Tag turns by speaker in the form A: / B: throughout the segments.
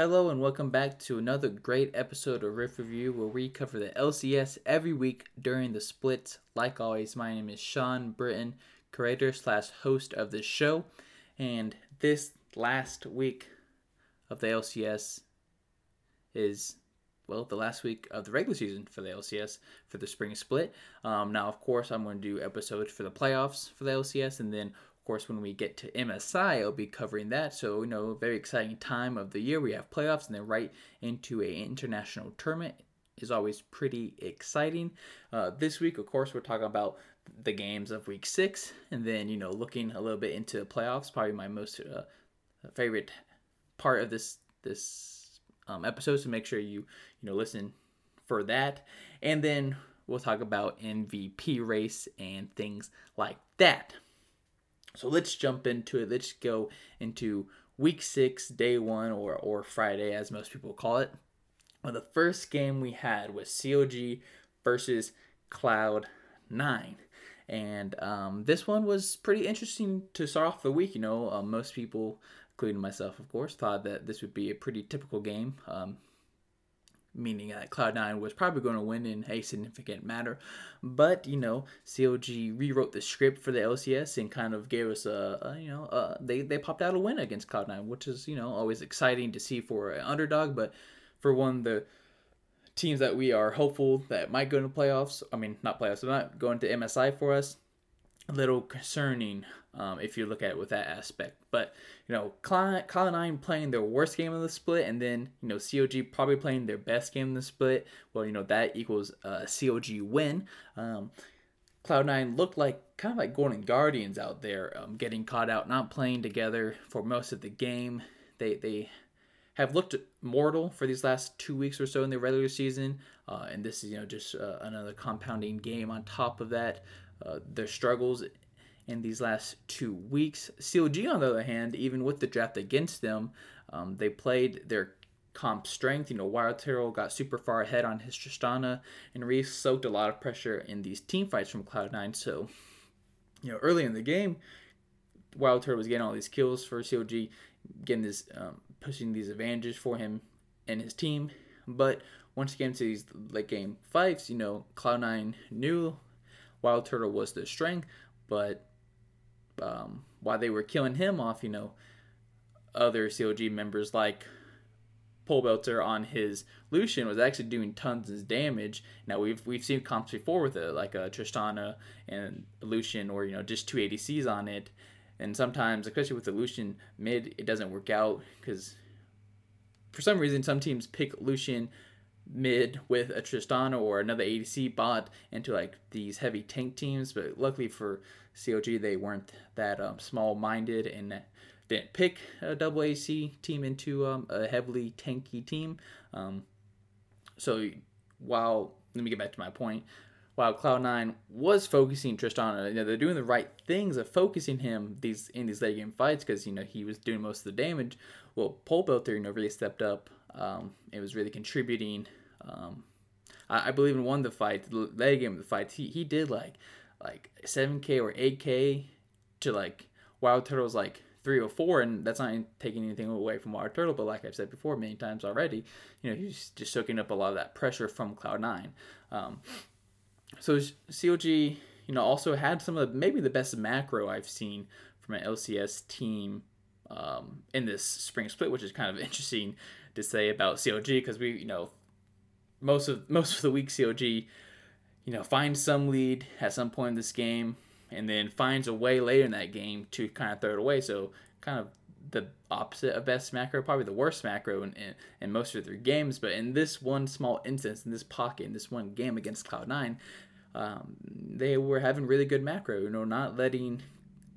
A: Hello and welcome back to another great episode of Riff Review where we cover the LCS every week during the splits. Like always, my name is Sean Britton, creator slash host of this show, and this last week of the LCS is well the last week of the regular season for the LCS for the spring split. Um, now, of course, I'm going to do episodes for the playoffs for the LCS, and then of course when we get to MSI, I'll be covering that. So you know, very exciting time of the year. We have playoffs, and then right into a international tournament is always pretty exciting. Uh, this week, of course, we're talking about the games of week six, and then you know looking a little bit into playoffs. Probably my most uh, favorite part of this this um, episode. So make sure you you know listen for that, and then we'll talk about MVP race and things like that. So let's jump into it. Let's go into week six, day one, or or Friday, as most people call it. Well, the first game we had was CLG versus Cloud Nine, and um, this one was pretty interesting to start off the week. You know, uh, most people, including myself, of course, thought that this would be a pretty typical game. Um, meaning that Cloud9 was probably going to win in a significant matter. But, you know, CLG rewrote the script for the LCS and kind of gave us a, a you know, a, they, they popped out a win against Cloud9, which is, you know, always exciting to see for an underdog. But for one, the teams that we are hopeful that might go into playoffs, I mean, not playoffs, they're not going to MSI for us, a little concerning um, if you look at it with that aspect. But you know, Cloud, Cloud9 playing their worst game of the split, and then you know CLG probably playing their best game in the split. Well, you know that equals a CLG win. Um, Cloud9 looked like kind of like Golden Guardians out there, um, getting caught out, not playing together for most of the game. They they have looked mortal for these last two weeks or so in the regular season, uh, and this is you know just uh, another compounding game on top of that. Uh, their struggles in these last two weeks. CLG, on the other hand, even with the draft against them, um, they played their comp strength. You know, Wild got super far ahead on his Tristana, and Reese soaked a lot of pressure in these team fights from Cloud9. So, you know, early in the game, Wild Turtle was getting all these kills for CLG, getting this, um, pushing these advantages for him and his team. But once again, to these late game fights, you know, Cloud9 knew Wild Turtle was the strength, but um, while they were killing him off, you know, other CLG members like Pobelter on his Lucian was actually doing tons of damage. Now we've we've seen comps before with it, like a uh, Tristana and Lucian, or you know just two ADCs on it. And sometimes, especially with the Lucian mid, it doesn't work out because for some reason some teams pick Lucian mid with a Tristana or another ADC bot into like these heavy tank teams. But luckily for CLG, they weren't that um, small minded and didn't pick a double AC team into um, a heavily tanky team. Um, so while let me get back to my point. While Cloud9 was focusing Tristana, you know, they're doing the right things of focusing him these in these late game fights because you know he was doing most of the damage. Well, Pobelter, you know, really stepped up. Um, it was really contributing um, I, I, believe in one of the fights, the late game of the fights, he, he did like like 7k or 8k to like Wild Turtle's like three or four, and that's not taking anything away from Wild Turtle, but like I've said before many times already, you know, he's just soaking up a lot of that pressure from Cloud9. Um, so CLG, you know, also had some of the, maybe the best macro I've seen from an LCS team um, in this spring split, which is kind of interesting to say about CLG because we, you know, most of most of the week CLG, you know, finds some lead at some point in this game and then finds a way later in that game to kind of throw it away. So kind of the opposite of best macro, probably the worst macro in, in, in most of their games. But in this one small instance, in this pocket, in this one game against Cloud9, um, they were having really good macro, you know, not letting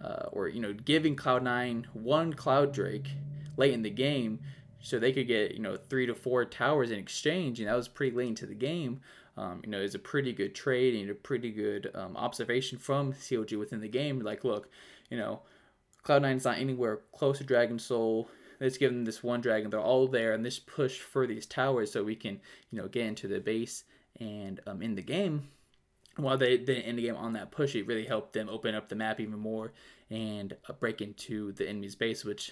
A: uh, or, you know, giving Cloud9 one Cloud Drake late in the game so they could get you know three to four towers in exchange, and that was pretty late into the game. Um, you know, it was a pretty good trade and a pretty good um, observation from CLG within the game. Like, look, you know, Cloud9's not anywhere close to Dragon Soul. Let's give them this one dragon. They're all there, and this push for these towers so we can, you know, get into the base and um, in the game. While they didn't end the game on that push, it really helped them open up the map even more and uh, break into the enemy's base, which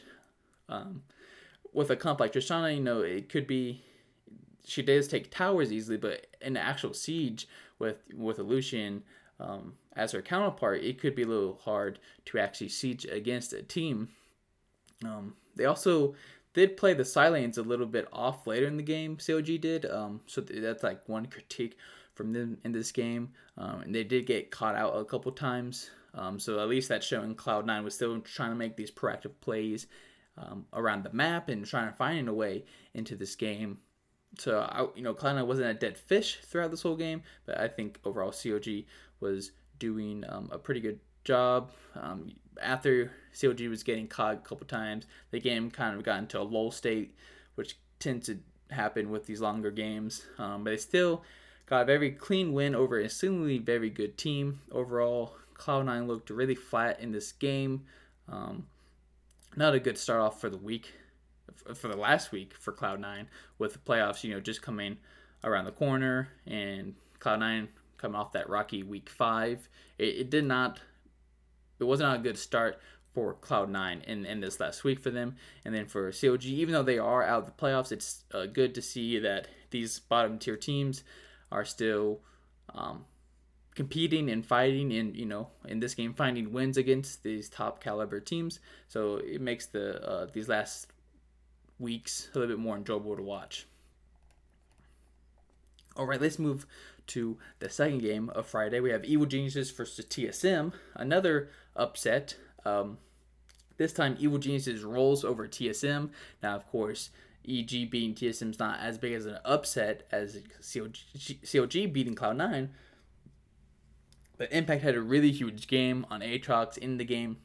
A: um, with a comp like Tristana, you know, it could be she does take towers easily, but in actual siege with with a Lucian um, as her counterpart, it could be a little hard to actually siege against a team. Um, they also did play the side lanes a little bit off later in the game. CLG did, um, so that's like one critique from them in this game. Um, and they did get caught out a couple times. Um, so at least that's showing Cloud9 was still trying to make these proactive plays um, around the map and trying to find a way into this game. So I, you know, Cloud9 wasn't a dead fish throughout this whole game, but I think overall CLG was doing um, a pretty good job. Um, after CLG was getting caught a couple times, the game kind of got into a lull state, which tends to happen with these longer games. Um, but they still got a very clean win over a seemingly very good team. Overall, Cloud9 looked really flat in this game. Um, not a good start off for the week, for the last week for Cloud9, with the playoffs, you know, just coming around the corner and Cloud9 coming off that rocky week five. It, it did not, it was not a good start for Cloud9 in, in this last week for them. And then for CLG, even though they are out of the playoffs, it's uh, good to see that these bottom tier teams are still um, competing and fighting and you know in this game finding wins against these top caliber teams. So it makes the uh, these last weeks a little bit more enjoyable to watch. All right let's move to the second game of friday. We have evil geniuses versus tsm another upset. Um, this time evil geniuses rolls over tsm now of course eg beating tsm is not as big as an upset as clg, CLG beating cloud9 but Impact had a really huge game on Aatrox in the game.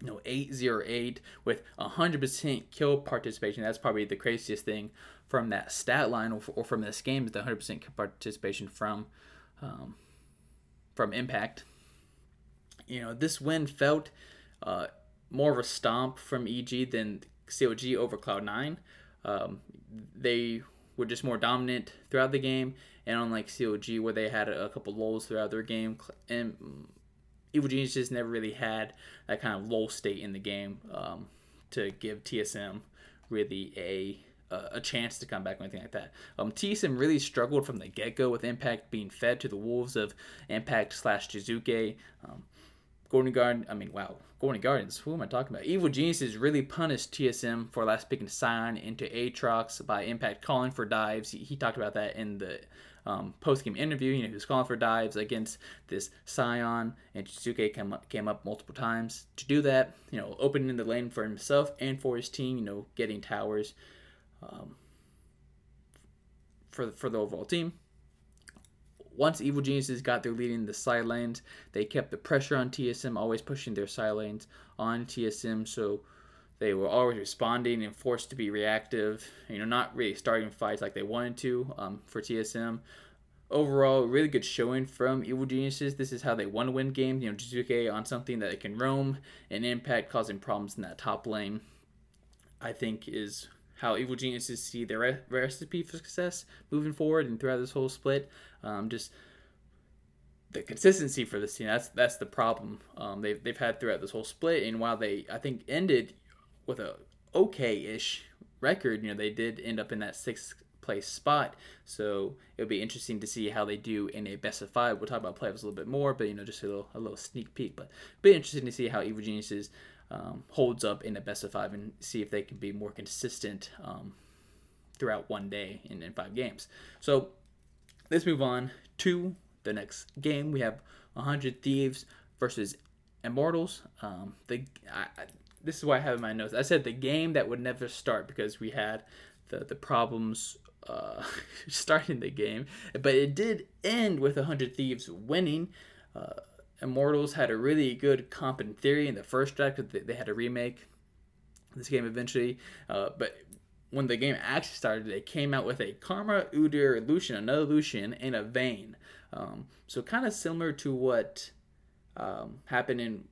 A: You know, 808 with 100% kill participation. That's probably the craziest thing from that stat line or, from this game is the 100% participation from um, from Impact. You know, this win felt uh, more of a stomp from EG than CLG over Cloud9. Um, they were just more dominant throughout the game and unlike CLG where they had a, couple lulls throughout their game, and Evil Genius just never really had that kind of lull state in the game um, to give TSM really a a chance to come back or anything like that. Um, TSM really struggled from the get go with Impact being fed to the wolves of Impact slash Jiizuke. Um, Garden, I mean, wow, Golden Gardens, who am I talking about? Evil Geniuses really punished TSM for last picking Sion into Aatrox by Impact calling for dives. He, he talked about that in the um, post game interview. You know, he was calling for dives against this Sion, and Jiizuke came up, came up multiple times to do that. You know, opening the lane for himself and for his team. You know, getting towers um, for for the overall team. Once Evil Geniuses got their lead in the side lanes, they kept the pressure on TSM, always pushing their side lanes on TSM. So they were always responding and forced to be reactive, you know, not really starting fights like they wanted to um, for TSM. Overall, really good showing from Evil Geniuses. This is how they want to win games. You know, Jiizuke on something that it can roam and impact, causing problems in that top lane. I think is how Evil Geniuses see their re- recipe for success moving forward and throughout this whole split. Um, just the consistency for this team. That's that's the problem um, they've they've had throughout this whole split. And while they I think ended with a okay-ish record, you know, they did end up in that sixth place spot. So it'll be interesting to see how they do in a best of five. We'll talk about playoffs a little bit more, but you know, just a little a little sneak peek. But be interesting to see how Evil Geniuses um, holds up in a best of five and see if they can be more consistent um, throughout one day in, five games. So let's move on to the next game. We have 100 Thieves versus Immortals. Um, the I, this is why I have in my notes. I said the game that would never start because we had the the problems uh, starting the game, but it did end with a 100 Thieves winning. Uh, Immortals had a really good comp in theory in the first draft because they had a remake this game eventually, uh, but when the game actually started, they came out with a Karma, Udyr, Lucian, another Lucian, and a Vayne. Um, so kind of similar to what um, happened in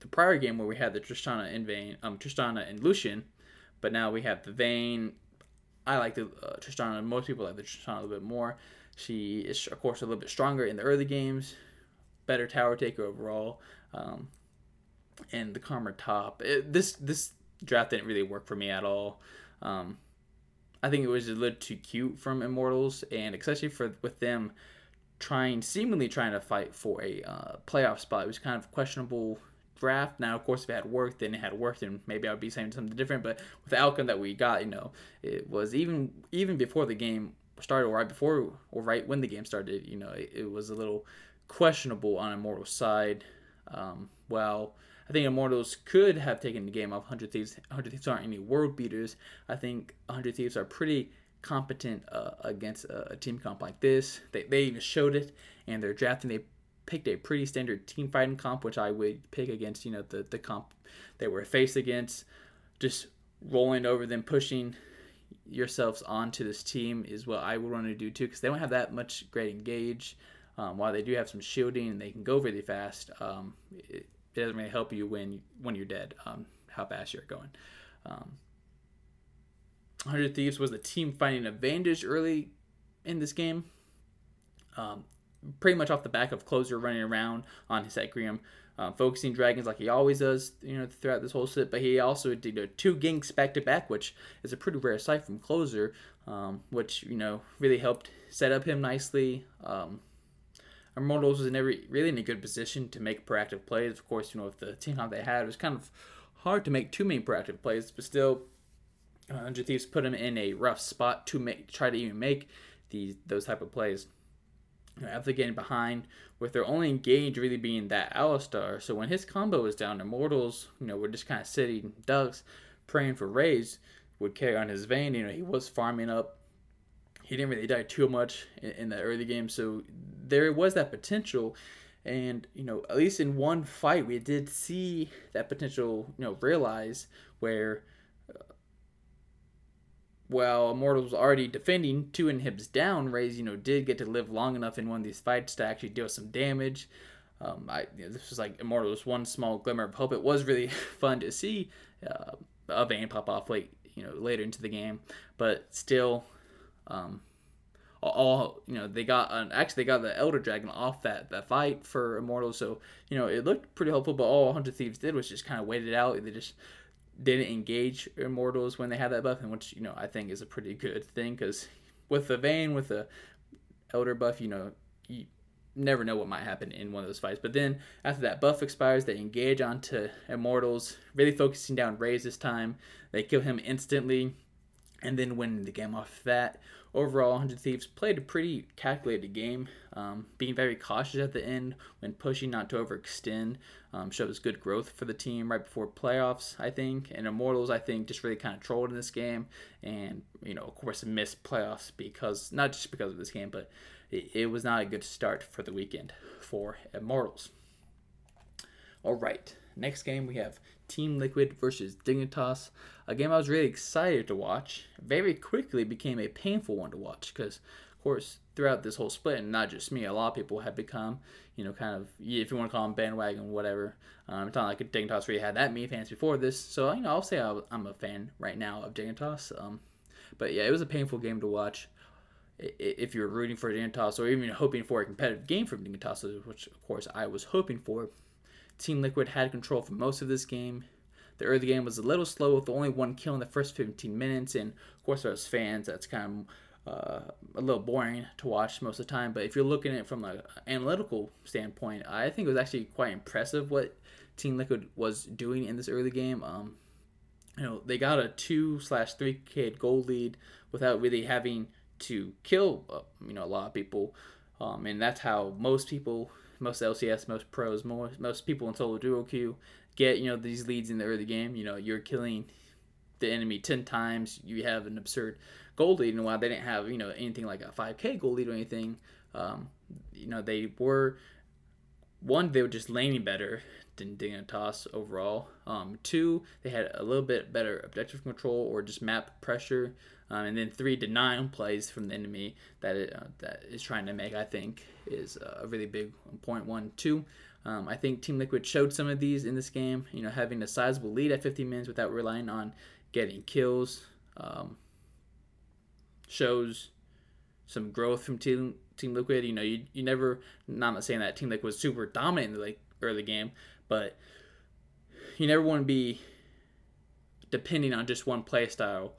A: the prior game where we had the Tristana and Vayne, um, Tristana and Lucian, but now we have the Vayne. I like the uh, Tristana. Most people like the Tristana a little bit more. She is, of course, a little bit stronger in the early games, better tower taker overall, um, and the Karma top. It, this this draft didn't really work for me at all. Um, I think it was a little too cute from Immortals, and especially for with them trying, seemingly trying to fight for a uh, playoff spot. It was kind of questionable draft. Now, of course, if it had worked, then it had worked, and maybe I would be saying something different. But with the outcome that we got, you know, it was even even before the game started, or right before, or right when the game started, you know, it, it was a little questionable on Immortals' side. Um, well, I think Immortals could have taken the game off 100 Thieves. 100 Thieves aren't any world beaters. I think 100 Thieves are pretty competent uh, against a, a, team comp like this. They, they even showed it, and they're drafting. They picked a pretty standard team fighting comp, which I would pick against, you know, the, the comp they were faced against. Just rolling over them, pushing yourselves onto this team is what I would want to do too, because they don't have that much great engage. Um, while they do have some shielding and they can go really fast, um, it, it, doesn't really help you when when you're dead. Um, how fast you're going. Um, 100 Thieves was the team finding advantage early in this game. Pretty much off the back of Closer running around on his Ecrium, uh, focusing dragons like he always does, you know, throughout this whole set. But he also did two ginks back to back, which is a pretty rare sight from Closer, um, which you know really helped set up him nicely. Um, Immortals was never really in a good position to make proactive plays. Of course, you know, with the team how they had, it was kind of hard to make too many proactive plays, but still, uh, Hundred Thieves put him in a rough spot to make try to even make these those type of plays. After getting behind, with their only engage really being that Alistar, so when his combo was down, Immortals, you know, were just kind of sitting ducks, praying for Raze would carry on his Vayne. You know, he was farming up he didn't really die too much in, in the early game, so there was that potential. And you know, at least in one fight, we did see that potential. You know, realize where. Uh, while Immortal was already defending two inhibs down, Raze, you know, did get to live long enough in one of these fights to actually deal some damage. Um, I you know, this was like Immortal's one small glimmer of hope. It was really fun to see uh, a Vayne pop off late, you know, later into the game, but still, um, all you know they got an actually they got the elder dragon off that that fight for immortal so you know it looked pretty helpful but all 100 thieves did was just kind of waited out they just didn't engage immortals when they had that buff and which you know i think is a pretty good thing because with the Vayne with the elder buff you know you never know what might happen in one of those fights. But then after that buff expires they engage onto immortals really focusing down Raze this time. They kill him instantly. And then winning the game off that. Overall, 100 Thieves played a pretty calculated game, um, being very cautious at the end when pushing not to overextend. Um, shows good growth for the team right before playoffs, I think. And Immortals, I think, just really kind of trolled in this game, and you know, of course, missed playoffs because not just because of this game, but it, it was not a good start for the weekend for Immortals. All right, next game we have Team Liquid versus Dignitas, a game I was really excited to watch. Very quickly became a painful one to watch because, of course, throughout this whole split, and not just me, a lot of people have become, you know, kind of, if you want to call them bandwagon, whatever. Um, it's not like Dignitas really had that many fans before this, so you know, I'll say I'm a fan right now of Dignitas. Um, but yeah, it was a painful game to watch. If you're rooting for Dignitas or even hoping for a competitive game from Dignitas, which of course I was hoping for, Team Liquid had control for most of this game. The early game was a little slow with only one kill in the first 15 minutes, and of course, as fans, that's kind of uh, a little boring to watch most of the time. But if you're looking at it from an analytical standpoint, I think it was actually quite impressive what Team Liquid was doing in this early game. Um, you know, they got a two slash three k gold lead without really having to kill, uh, you know, a lot of people. Um, and that's how most people most LCS, most pros, most most people in solo duo queue get you know these leads in the early game. You know you're killing the enemy ten times. You have an absurd gold lead, and while they didn't have you know anything like a 5K gold lead or anything, um, you know they were one they were just laning better than Dignitas overall. Um, two they had a little bit better objective control or just map pressure. Um, and then three denying plays from the enemy that it, uh, that is trying to make. I think is a really big point one two. Um, I think Team Liquid showed some of these in this game. You know, having a sizable lead at 15 minutes without relying on getting kills um, shows some growth from Team Team Liquid. You know, you you never. Not saying that Team Liquid was super dominant in the like early game, but you never want to be depending on just one play style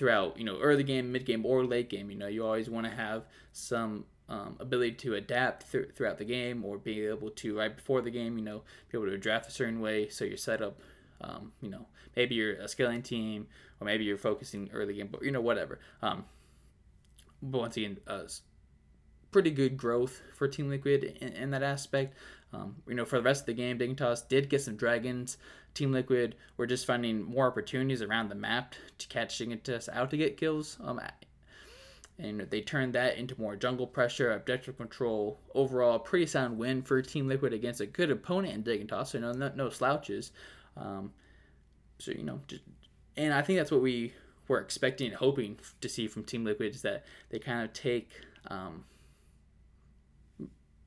A: throughout you know early game, mid game, or late game. You know you always want to have some um, ability to adapt th- throughout the game or be able to right before the game. You know be able to draft a certain way so you're set up. Um, you know maybe you're a scaling team or maybe you're focusing early game, but you know whatever. Um, but once again, uh, pretty good growth for Team Liquid in, in that aspect. Um, you know, for the rest of the game, Dignitas did get some dragons. Team Liquid were just finding more opportunities around the map to catch Dignitas out to get kills. Um, and they turned that into more jungle pressure, objective control. Overall, a pretty sound win for Team Liquid against a good opponent in Dignitas. So no, no, no slouches. Um, so you know, just, and I think that's what we were expecting and hoping to see from Team Liquid is that they kind of take um,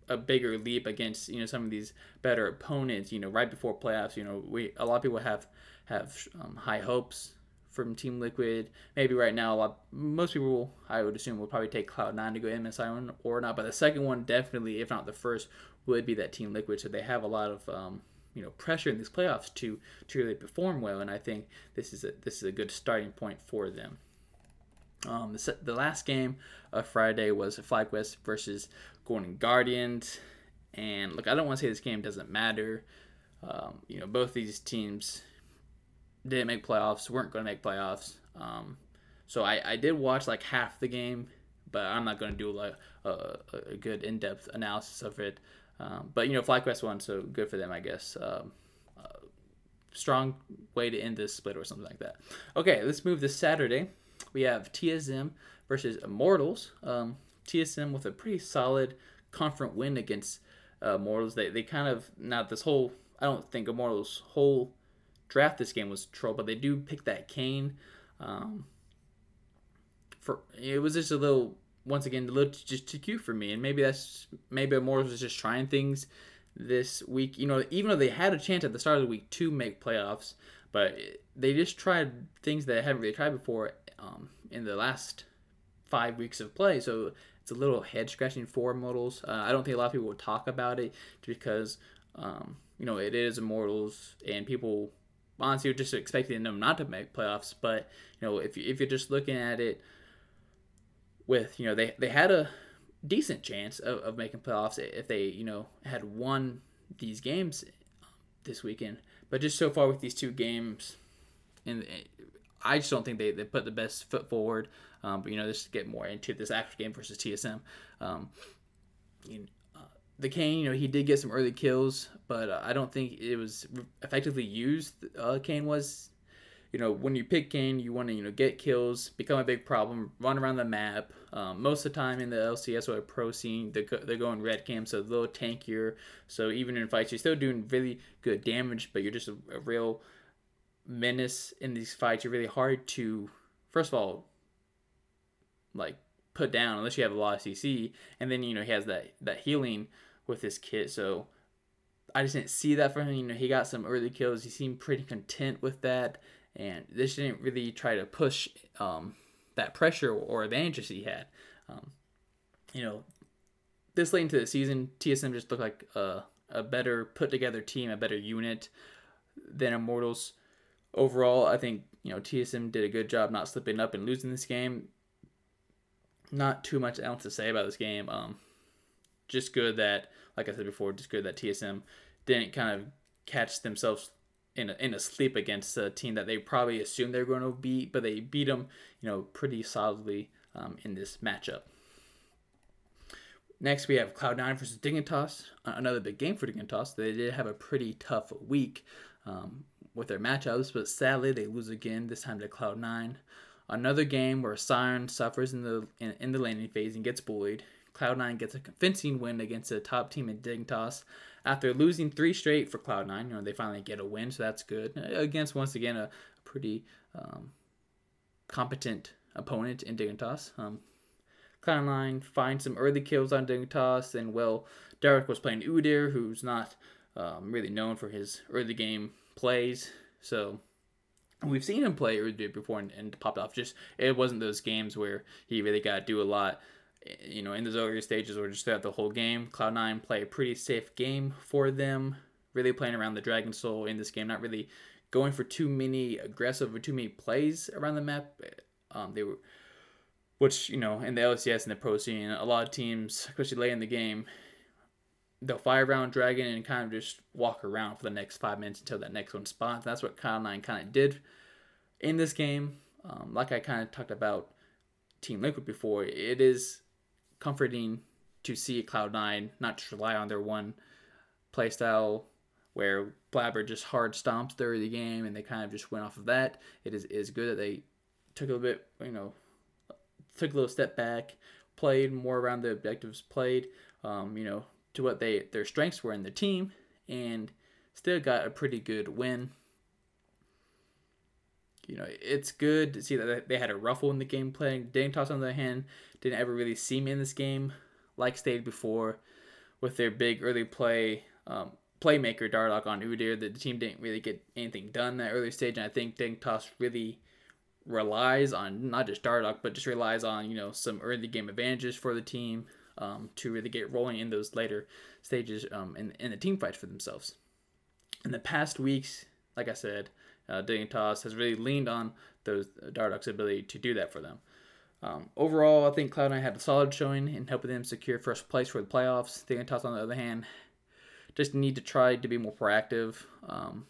A: a bigger leap against you know some of these better opponents. You know, right before playoffs, you know, we a lot of people have have um, high hopes from Team Liquid. Maybe right now, a lot most people will, I would assume will probably take Cloud Nine to go MSI or not. But the second one definitely, if not the first, would be that Team Liquid. So they have a lot of um, you know pressure in these playoffs to to really perform well, and I think this is a this is a good starting point for them. Um, the, the last game of Friday was FlyQuest versus Golden Guardians. And look, I don't want to say this game doesn't matter. Um, you know, both these teams didn't make playoffs, weren't going to make playoffs. Um, so I, I did watch like half the game, but I'm not going to do like a, a good in depth analysis of it. Um, but you know, FlyQuest won, so good for them, I guess. Um, uh, strong way to end this split or something like that. Okay, let's move to Saturday. We have TSM versus Immortals. Um, TSM with a pretty solid confident win against uh, Immortals. They, they kind of, not this whole, I don't think Immortals' whole draft this game was troll, but they do pick that Kayn. Um, for It was just a little, once again, a little just too cute for me. And maybe that's, maybe Immortals was just trying things this week. You know, even though they had a chance at the start of the week to make playoffs, but they just tried things that they haven't really tried before um, in the last five weeks of play. So it's a little head scratching for Immortals. Uh, I don't think a lot of people will talk about it because um, you know it is Immortals and people honestly are just expecting them not to make playoffs. But you know if if you're just looking at it with you know they they had a decent chance of, of making playoffs if they you know had won these games this weekend. But just so far with these two games, and I just don't think they, they put the best foot forward. Um, but you know, just to get more into this actual game versus TSM. Um, you uh, the Kayn, you know, he did get some early kills, but uh, I don't think it was effectively used. Uh, Kayn was, you know, when you pick Kayn, you want to you know get kills, become a big problem, run around the map. Um, most of the time in the LCS or pro scene, they're, they're going red cam, so a little tankier. So even in fights, you're still doing really good damage, but you're just a, a real menace in these fights. You're really hard to, first of all, like put down unless you have a lot of CC, and then you know he has that that healing with his kit. So I just didn't see that from him. You know he got some early kills. He seemed pretty content with that, and this didn't really try to push um, that pressure or advantages he had. Um, you know, this late into the season, TSM just looked like a, a better put together team, a better unit than Immortals. Overall, I think you know TSM did a good job not slipping up and losing this game not too much else to say about this game. Um, just good that, like I said before, just good that TSM didn't kind of catch themselves in a, in a sleep against a team that they probably assumed they were going to beat, but they beat them, you know, pretty solidly um, in this matchup. Next, we have Cloud9 versus Dignitas, another big game for Dignitas. They did have a pretty tough week um, with their matchups, but sadly they lose again, this time to Cloud9. Another game where Siren suffers in the in, in the laning phase and gets bullied. Cloud9 gets a convincing win against the top team in Dignitas. After losing three straight for Cloud9, you know, they finally get a win, so that's good. Against, once again, a pretty um, competent opponent in Dignitas. Um, Cloud9 finds some early kills on Dignitas, and, well, Dardoch was playing Udyr, who's not um, really known for his early game plays, so we've seen him play Udyr before and, and popped off. Just it wasn't those games where he really got to do a lot, you know, in those earlier stages or just throughout the whole game. Cloud Nine play a pretty safe game for them. Really playing around the Dragon Soul in this game, not really going for too many aggressive or too many plays around the map. Um, they were, which you know, in the LCS and the pro scene, a lot of teams, especially late in the game, they'll fire around Dragon and kind of just walk around for the next five minutes until that next one spawns. That's what Cloud9 kind of did in this game. Um, like I kind of talked about Team Liquid before, it is comforting to see Cloud9 not just rely on their one playstyle where Blaber just hard stomps through the game and they kind of just went off of that. It is, is good that they took a little bit, you know, took a little step back, played more around the objectives, played, um, you know, to what they their strengths were in the team, and still got a pretty good win. You know, it's good to see that they had a ruffle in the gameplay. Dignitas, on the other hand, didn't ever really seem in this game like stated before with their big early play um, playmaker Dardoch on Udyr. The team didn't really get anything done that early stage, and I think Dignitas really relies on not just Dardoch, but just relies on you know some early game advantages for the team um, to really get rolling in those later stages um, in, in the team fights for themselves. In the past weeks, like I said, uh, Dignitas has really leaned on those uh, ability to do that for them. Um, overall, I think Cloud9 had a solid showing in helping them secure first place for the playoffs. Dignitas, on the other hand, just need to try to be more proactive, um,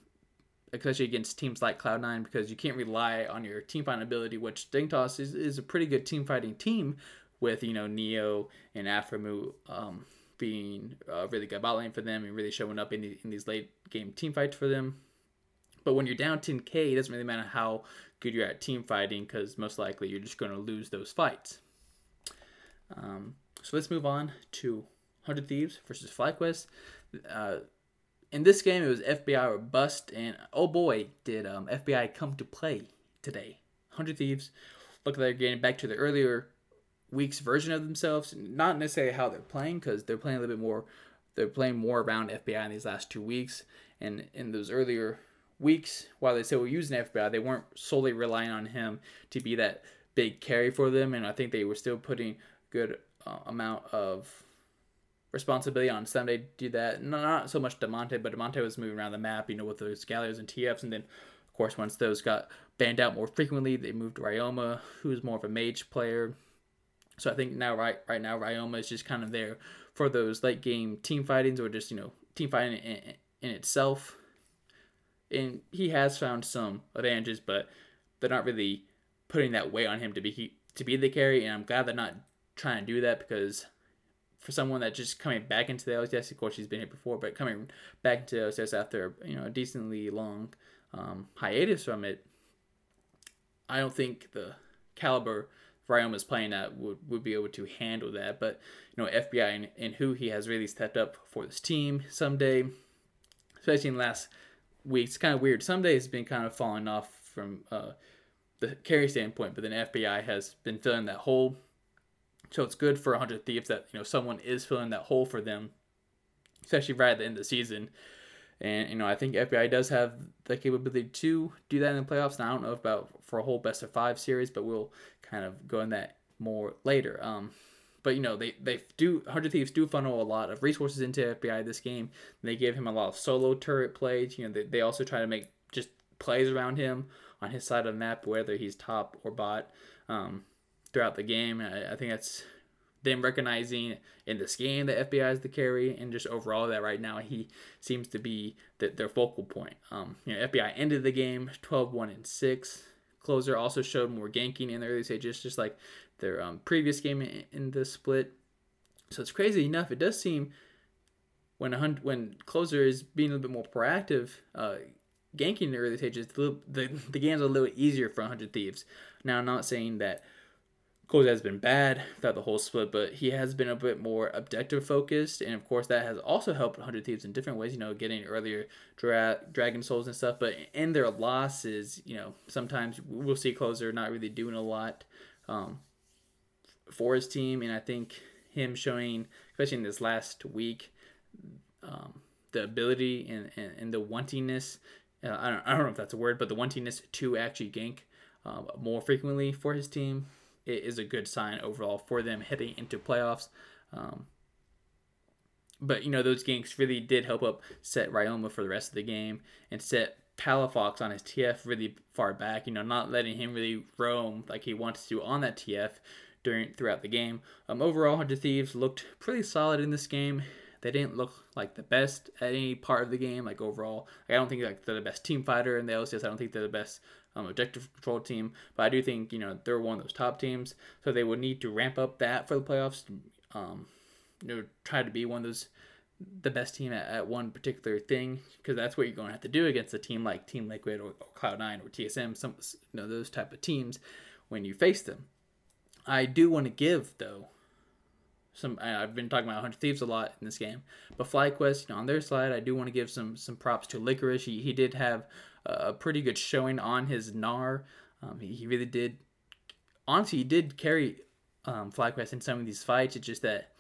A: especially against teams like Cloud9, because you can't rely on your team fighting ability, which Dignitas is, is a pretty good team fighting team, with you know Neo and Aphromoo um, being uh, really good bot lane for them and really showing up in, the, in these late game team fights for them. But when you're down 10k, it doesn't really matter how good you're at team fighting because most likely you're just going to lose those fights. Um, so let's move on to 100 Thieves versus FlyQuest. Uh, in this game, it was FBI or bust, and oh boy, did um, FBI come to play today. 100 Thieves look like they're getting back to the earlier week's version of themselves. Not necessarily how they're playing, because they're playing a little bit more. They're playing more around FBI in these last two weeks, and in those earlier weeks, while they said we're using FBI, they weren't solely relying on him to be that big carry for them, and I think they were still putting good uh, amount of responsibility on Ssumday to do that. Not so much Damonte, but Damonte was moving around the map, you know, with those Galios and TFs, and then of course once those got banned out more frequently, they moved to Ryoma, who's more of a mage player. So I think now right right now Ryoma is just kind of there for those late game team fightings or just you know team fighting in, in itself. And he has found some advantages, but they're not really putting that weight on him to be to be the carry. And I'm glad they're not trying to do that because for someone that just coming back into the LCS, of course she's been here before, but coming back into the LCS after you know a decently long um, hiatus from it, I don't think the caliber Is playing at would, would be able to handle that. But you know, FBI and, and who he has really stepped up for this team Ssumday, especially in the last week. It's kind of weird. Ssumday's been kind of falling off from uh, the carry standpoint, but then FBI has been filling that hole. So it's good for 100 Thieves that you know someone is filling that hole for them, especially right at the end of the season. And you know, I think FBI does have the capability to do that in the playoffs. And I don't know about for a whole best of five series, but we'll kind of go in that more later. Um, but you know, they they do Hundred Thieves do funnel a lot of resources into FBI this game. They give him a lot of solo turret plays. You know, they, they also try to make just plays around him on his side of the map, whether he's top or bot, um, throughout the game. I, I think that's them recognizing in this game that FBI is the carry, and just overall that right now he seems to be the, their focal point. Um, you know, FBI ended the game 12-1 and 6. Closer also showed more ganking in the early stages, just like their um, previous game in, in the split. So it's crazy enough. It does seem when a hundred, when Closer is being a little bit more proactive, uh, ganking in the early stages, the, the, the game's a little easier for 100 Thieves. Now, I'm not saying that Cole has been bad throughout the whole split, but he has been a bit more objective focused, and of course that has also helped 100 Thieves in different ways. You know, getting earlier dra- Dragon Souls and stuff, but in their losses, you know, sometimes we'll see Closer not really doing a lot um, for his team, and I think him showing, especially in this last week, um, the ability and, and, and the wantingness. Uh, I, don't, I don't know if that's a word, but the wantingness to actually gank um, more frequently for his team it is a good sign overall for them heading into playoffs. Um, but you know those ganks really did help up set Ryoma for the rest of the game and set Palafox on his TF really far back, you know, not letting him really roam like he wants to on that TF during throughout the game. Um, overall, Hundred Thieves looked pretty solid in this game. They didn't look like the best at any part of the game. Like overall, like, I don't think like they're the best team fighter in the LCS. I don't think they're the best um, objective control team, but I do think you know they're one of those top teams. So they would need to ramp up that for the playoffs. Um, you know, try to be one of those the best team at, at one particular thing because that's what you're going to have to do against a team like Team Liquid or, or Cloud9 or TSM, some you know those type of teams when you face them. I do want to give though some I've been talking about Hundred Thieves a lot in this game, but FlyQuest, you know, on their side, I do want to give some some props to Licorice. He, he did have a pretty good showing on his Gnar. Um, he, he really did. Honestly, he did carry um, FlyQuest in some of these fights. It's just that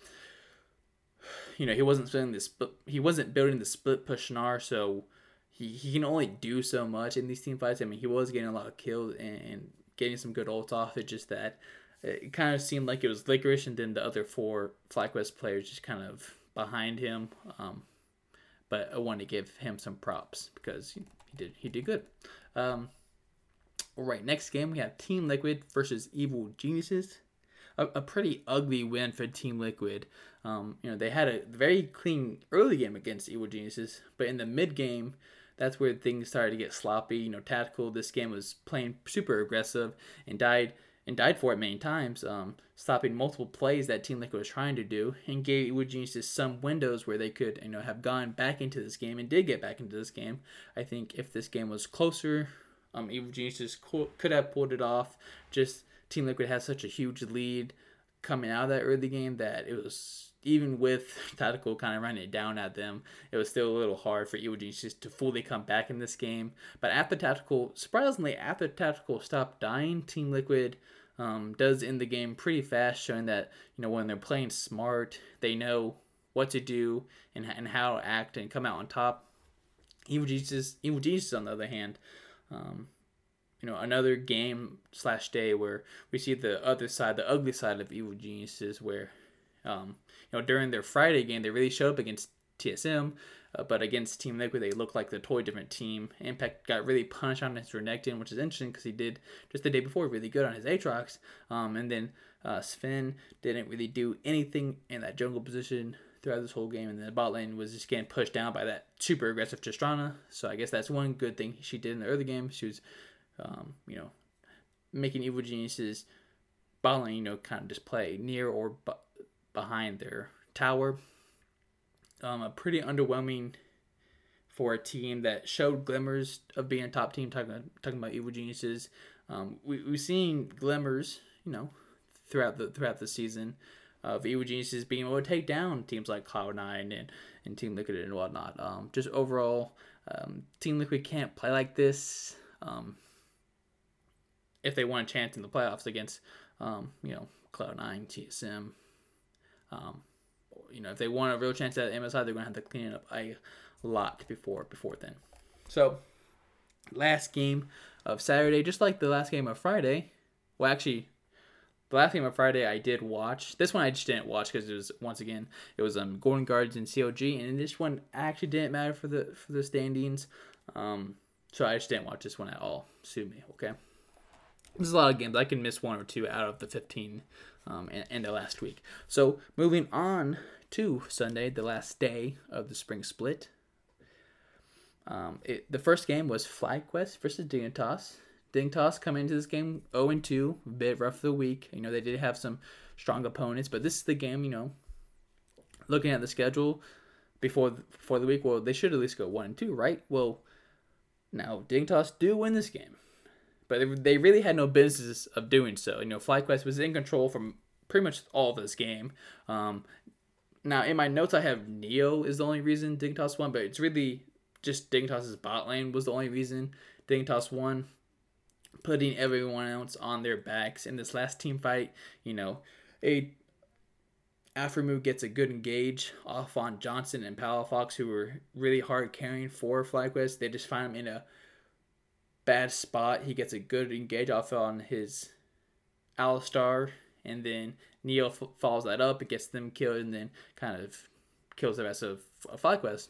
A: you know he wasn't building this he wasn't building the split push Gnar, so he, he can only do so much in these team fights. I mean, he was getting a lot of kills and, and getting some good ults off. It's just that it kind of seemed like it was Licorice, and then the other four FlyQuest players just kind of behind him. Um, but I want to give him some props because he, did he did good. Um, all right, next game we have Team Liquid versus Evil Geniuses. A, a pretty ugly win for Team Liquid. Um, you know they had a very clean early game against Evil Geniuses, but in the mid game, that's where things started to get sloppy. You know, tactical. This game was playing super aggressive and died and died for it many times, um, stopping multiple plays that Team Liquid was trying to do, and gave Evil Geniuses some windows where they could, you know, have gone back into this game and did get back into this game. I think if this game was closer, um, Evil Geniuses could have pulled it off. Just Team Liquid had such a huge lead coming out of that early game that it was even with tactical kind of running it down at them, it was still a little hard for Evil Geniuses to fully come back in this game. But after tactical, surprisingly, after tactical stopped dying, Team Liquid um, does end the game pretty fast, showing that you know when they're playing smart, they know what to do and, and how to act and come out on top. Evil Jesus, Evil Jesus, on the other hand, um, you know, another game slash day where we see the other side, the ugly side of Evil Geniuses, where um, you know during their Friday game they really showed up against TSM, uh, but against Team Liquid, they looked like the totally different team. Impact got really punished on his Renekton, which is interesting because he did just the day before really good on his Aatrox. Um, and then uh, Sven didn't really do anything in that jungle position throughout this whole game. And then the bot lane was just getting pushed down by that super aggressive Tristana. So I guess that's one good thing she did in the early game. She was, um, you know, making Evil Geniuses bot lane, you know, kind of just play near or behind their tower um, a pretty underwhelming for a team that showed glimmers of being a top team. Talking talking about evil geniuses, um, we we've seen glimmers, you know, throughout the throughout the season of evil geniuses being able to take down teams like Cloud Nine and and Team Liquid and whatnot. Um, just overall, um, Team Liquid can't play like this. Um, if they want a chance in the playoffs against, um, you know, Cloud Nine, TSM, um, you know, if they want a real chance at MSI, they're going to have to clean it up a lot before before then. So, last game of Saturday, just like the last game of Friday. Well, actually, the last game of Friday I did watch. This one I just didn't watch because it was once again it was um Golden Guards and CLG, and this one actually didn't matter for the for the standings. Um, so I just didn't watch this one at all. Sue me, okay. There's a lot of games I can miss one or two out of the 15 um, and, and the last week. So moving on to Sunday, the last day of the spring split. Um, it, the first game was FlyQuest versus Dignitas. Dignitas come into this game 0 2, a bit rough of the week. You know, they did have some strong opponents, but this is the game, you know, looking at the schedule before before the week, well, they should at least go 1 and 2, right? Well, now Dignitas do win this game, but they really had no business of doing so. You know, FlyQuest was in control from pretty much all of this game. Um, now, in my notes, I have Neo is the only reason Dignitas won, but it's really just Dignitas's bot lane was the only reason Dignitas won, putting everyone else on their backs in this last team fight. You know, a Aphromoo gets a good engage off on Johnsun and Palafox, who were really hard carrying for FlyQuest. They just find him in a bad spot. He gets a good engage off on his Alistar, and then Neo f- follows that up, it gets them killed, and then kind of kills the rest of, of FlyQuest.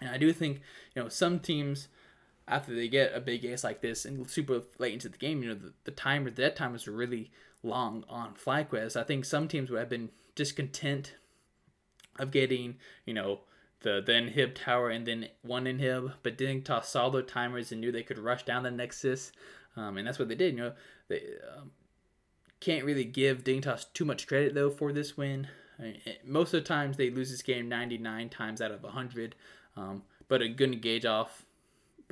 A: And I do think, you know, some teams after they get a big ace like this and super late into the game, you know, the, the timer, the dead timers are really long on FlyQuest. I think some teams would have been discontent of getting, you know, the, the inhib tower and then one inhib, but Dignitas saw their timers and knew they could rush down the Nexus. Um, and that's what they did. You know, they um, can't really give Dignitas too much credit though for this win. I mean, most of the times they lose this game 99 times out of 100, um, but a good engage off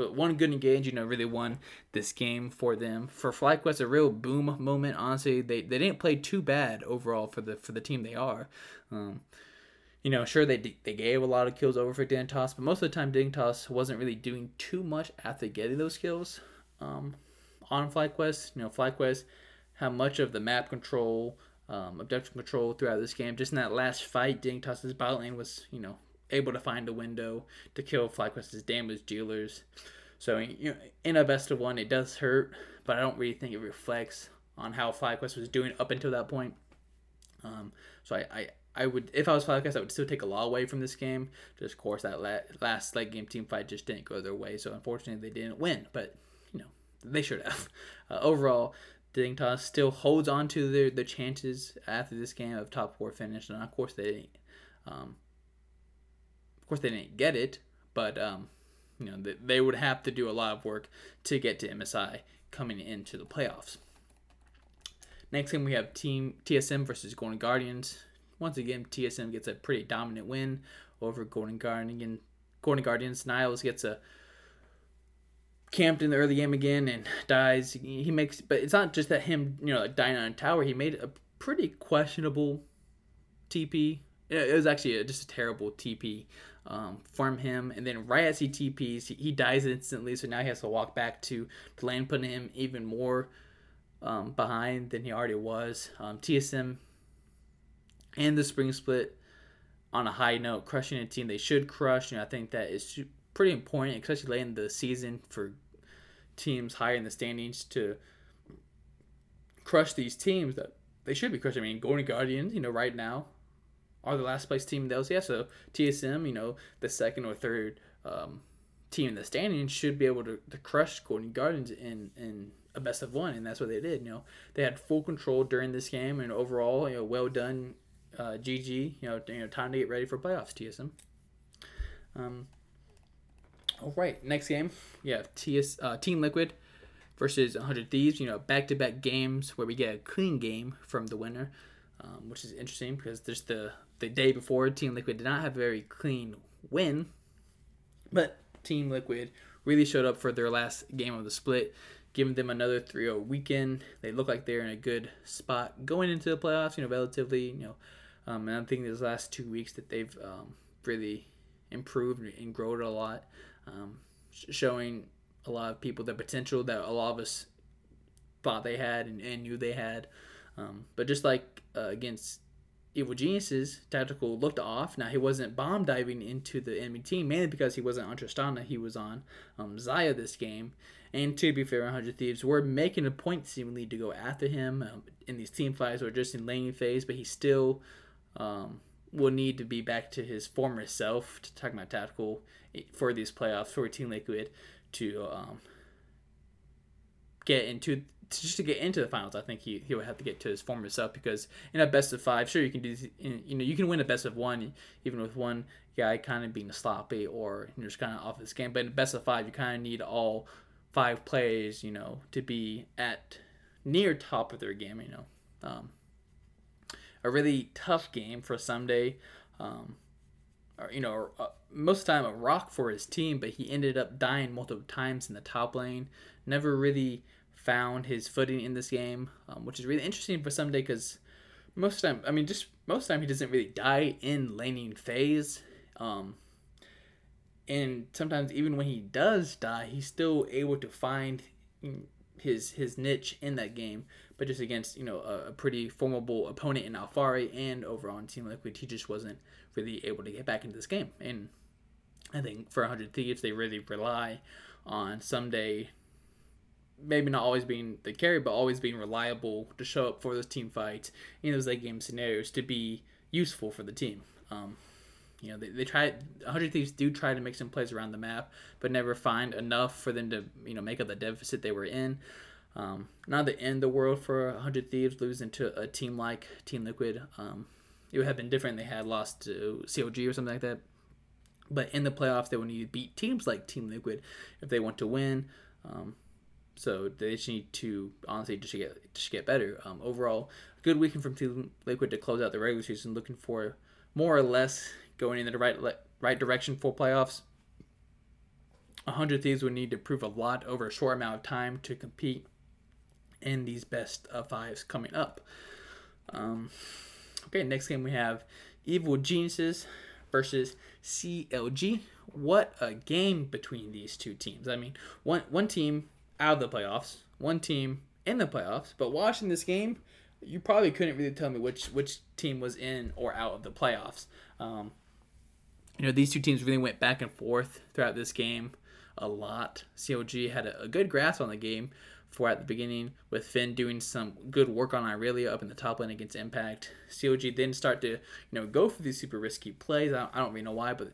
A: but one good engage, you know, really won this game for them. For FlyQuest, a real boom moment. Honestly, they, they didn't play too bad overall for the for the team they are. You know, sure they they gave a lot of kills over for Dignitas, but most of the time Dignitas wasn't really doing too much after getting those kills um, on FlyQuest. You know, FlyQuest had much of the map control, um, objective control throughout this game. Just in that last fight, Dignitas's bot lane was you know able to find a window to kill FlyQuest's damage dealers. So you know, in a best of one, it does hurt, but I don't really think it reflects on how FlyQuest was doing up until that point. Um, so I, I, I would, if I was FlyQuest, I would still take a lot away from this game. Just of course that last late game team fight just didn't go their way, so unfortunately they didn't win. But you know they should have. Uh, overall, Dignitas still holds on to their, their chances after this game of top four finish, and of course they didn't. Um, course, they didn't get it, but um, you know they, they would have to do a lot of work to get to MSI coming into the playoffs. Next game we have Team TSM versus Golden Guardians. Once again, TSM gets a pretty dominant win over Golden Guardian. Golden Guardians. Niles gets a camped in the early game again and dies. He makes, but it's not just that him, you know, dying on a tower. He made a pretty questionable TP. It was actually a, just a terrible TP um, from him. And then right as he TPs, he, he, dies instantly. So now he has to walk back to, to land, putting him even more um, behind than he already was. Um, TSM and the spring split on a high note, crushing a team they should crush. And I think that is pretty important, especially late in the season for teams higher in the standings to crush these teams that they should be crushing. I mean, Golden Guardians, you know, right now are the last place team in the LCS. So TSM, you know, the second or third um, team in the standings should be able to, to crush Golden Guardians in in a best of one, and that's what they did. You know, they had full control during this game, and overall, you know, well done, uh, GG. You know, you know, time to get ready for playoffs, TSM. Um. All right, next game, yeah, TS uh, Team Liquid versus 100 Thieves. You know, back to back games where we get a clean game from the winner. Um, which is interesting because there's the the day before, Team Liquid did not have a very clean win, but Team Liquid really showed up for their last game of the split, giving them another 3-0 weekend. They look like they're in a good spot going into the playoffs. You know, relatively. You know, um, and I'm thinking these last two weeks that they've um, really improved and grown a lot, um, showing a lot of people the potential that a lot of us thought they had and, and knew they had. Um, but just like uh, against Evil Geniuses, Tactical looked off. Now he wasn't bomb diving into the enemy team mainly because he wasn't on Tristana. He was on um, Xayah this game. And to be fair, 100 Thieves were making a point seemingly to go after him um, in these team fights or just in laning phase, but he still um, will need to be back to his former self to talk about Tactical for these playoffs for Team Liquid to um, get into just to get into the finals, I think he, he would have to get to his former self because in a best of five, sure you can do you know you can win a best of one even with one guy kind of being sloppy or just kind of off his game. But in a best of five, you kind of need all five players you know to be at near top of their game. You know, um, a really tough game for Ssumday. Um, or, you know, uh, most of the time a rock for his team, but he ended up dying multiple times in the top lane. Never really found his footing in this game, um, which is really interesting for Ssumday because most of the time, I mean, just most of the time he doesn't really die in laning phase. Um, and sometimes even when he does die, he's still able to find his his niche in that game. But just against you know a, a pretty formidable opponent in Alphari and over on Team Liquid, he just wasn't really able to get back into this game. And I think for 100 Thieves, they really rely on Ssumday maybe not always being the carry, but always being reliable to show up for those team fights in those late game scenarios to be useful for the team. Um, you know, they, they try 100 Thieves do try to make some plays around the map, but never find enough for them to you know make up the deficit they were in. Um, not the end of the world for 100 Thieves losing to a team like Team Liquid. Um, it would have been different. They had lost to CLG or something like that. But in the playoffs, they would need to beat teams like Team Liquid if they want to win. Um, so they just need to honestly just get just get better. Um, overall, good weekend from Team Liquid to close out the regular season. Looking for more or less going in the right right direction for playoffs. 100 Thieves would need to prove a lot over a short amount of time to compete in these best fives coming up. Um, okay, next game we have Evil Geniuses versus CLG. What a game between these two teams. I mean, one one team out of the playoffs, one team in the playoffs, but watching this game, you probably couldn't really tell me which which team was in or out of the playoffs. Um, you know, these two teams really went back and forth throughout this game a lot. CLG had a, a good grasp on the game for at the beginning, with Finn doing some good work on Irelia up in the top lane against Impact. CLG then start to you know go for these super risky plays. I don't, I don't really know why, but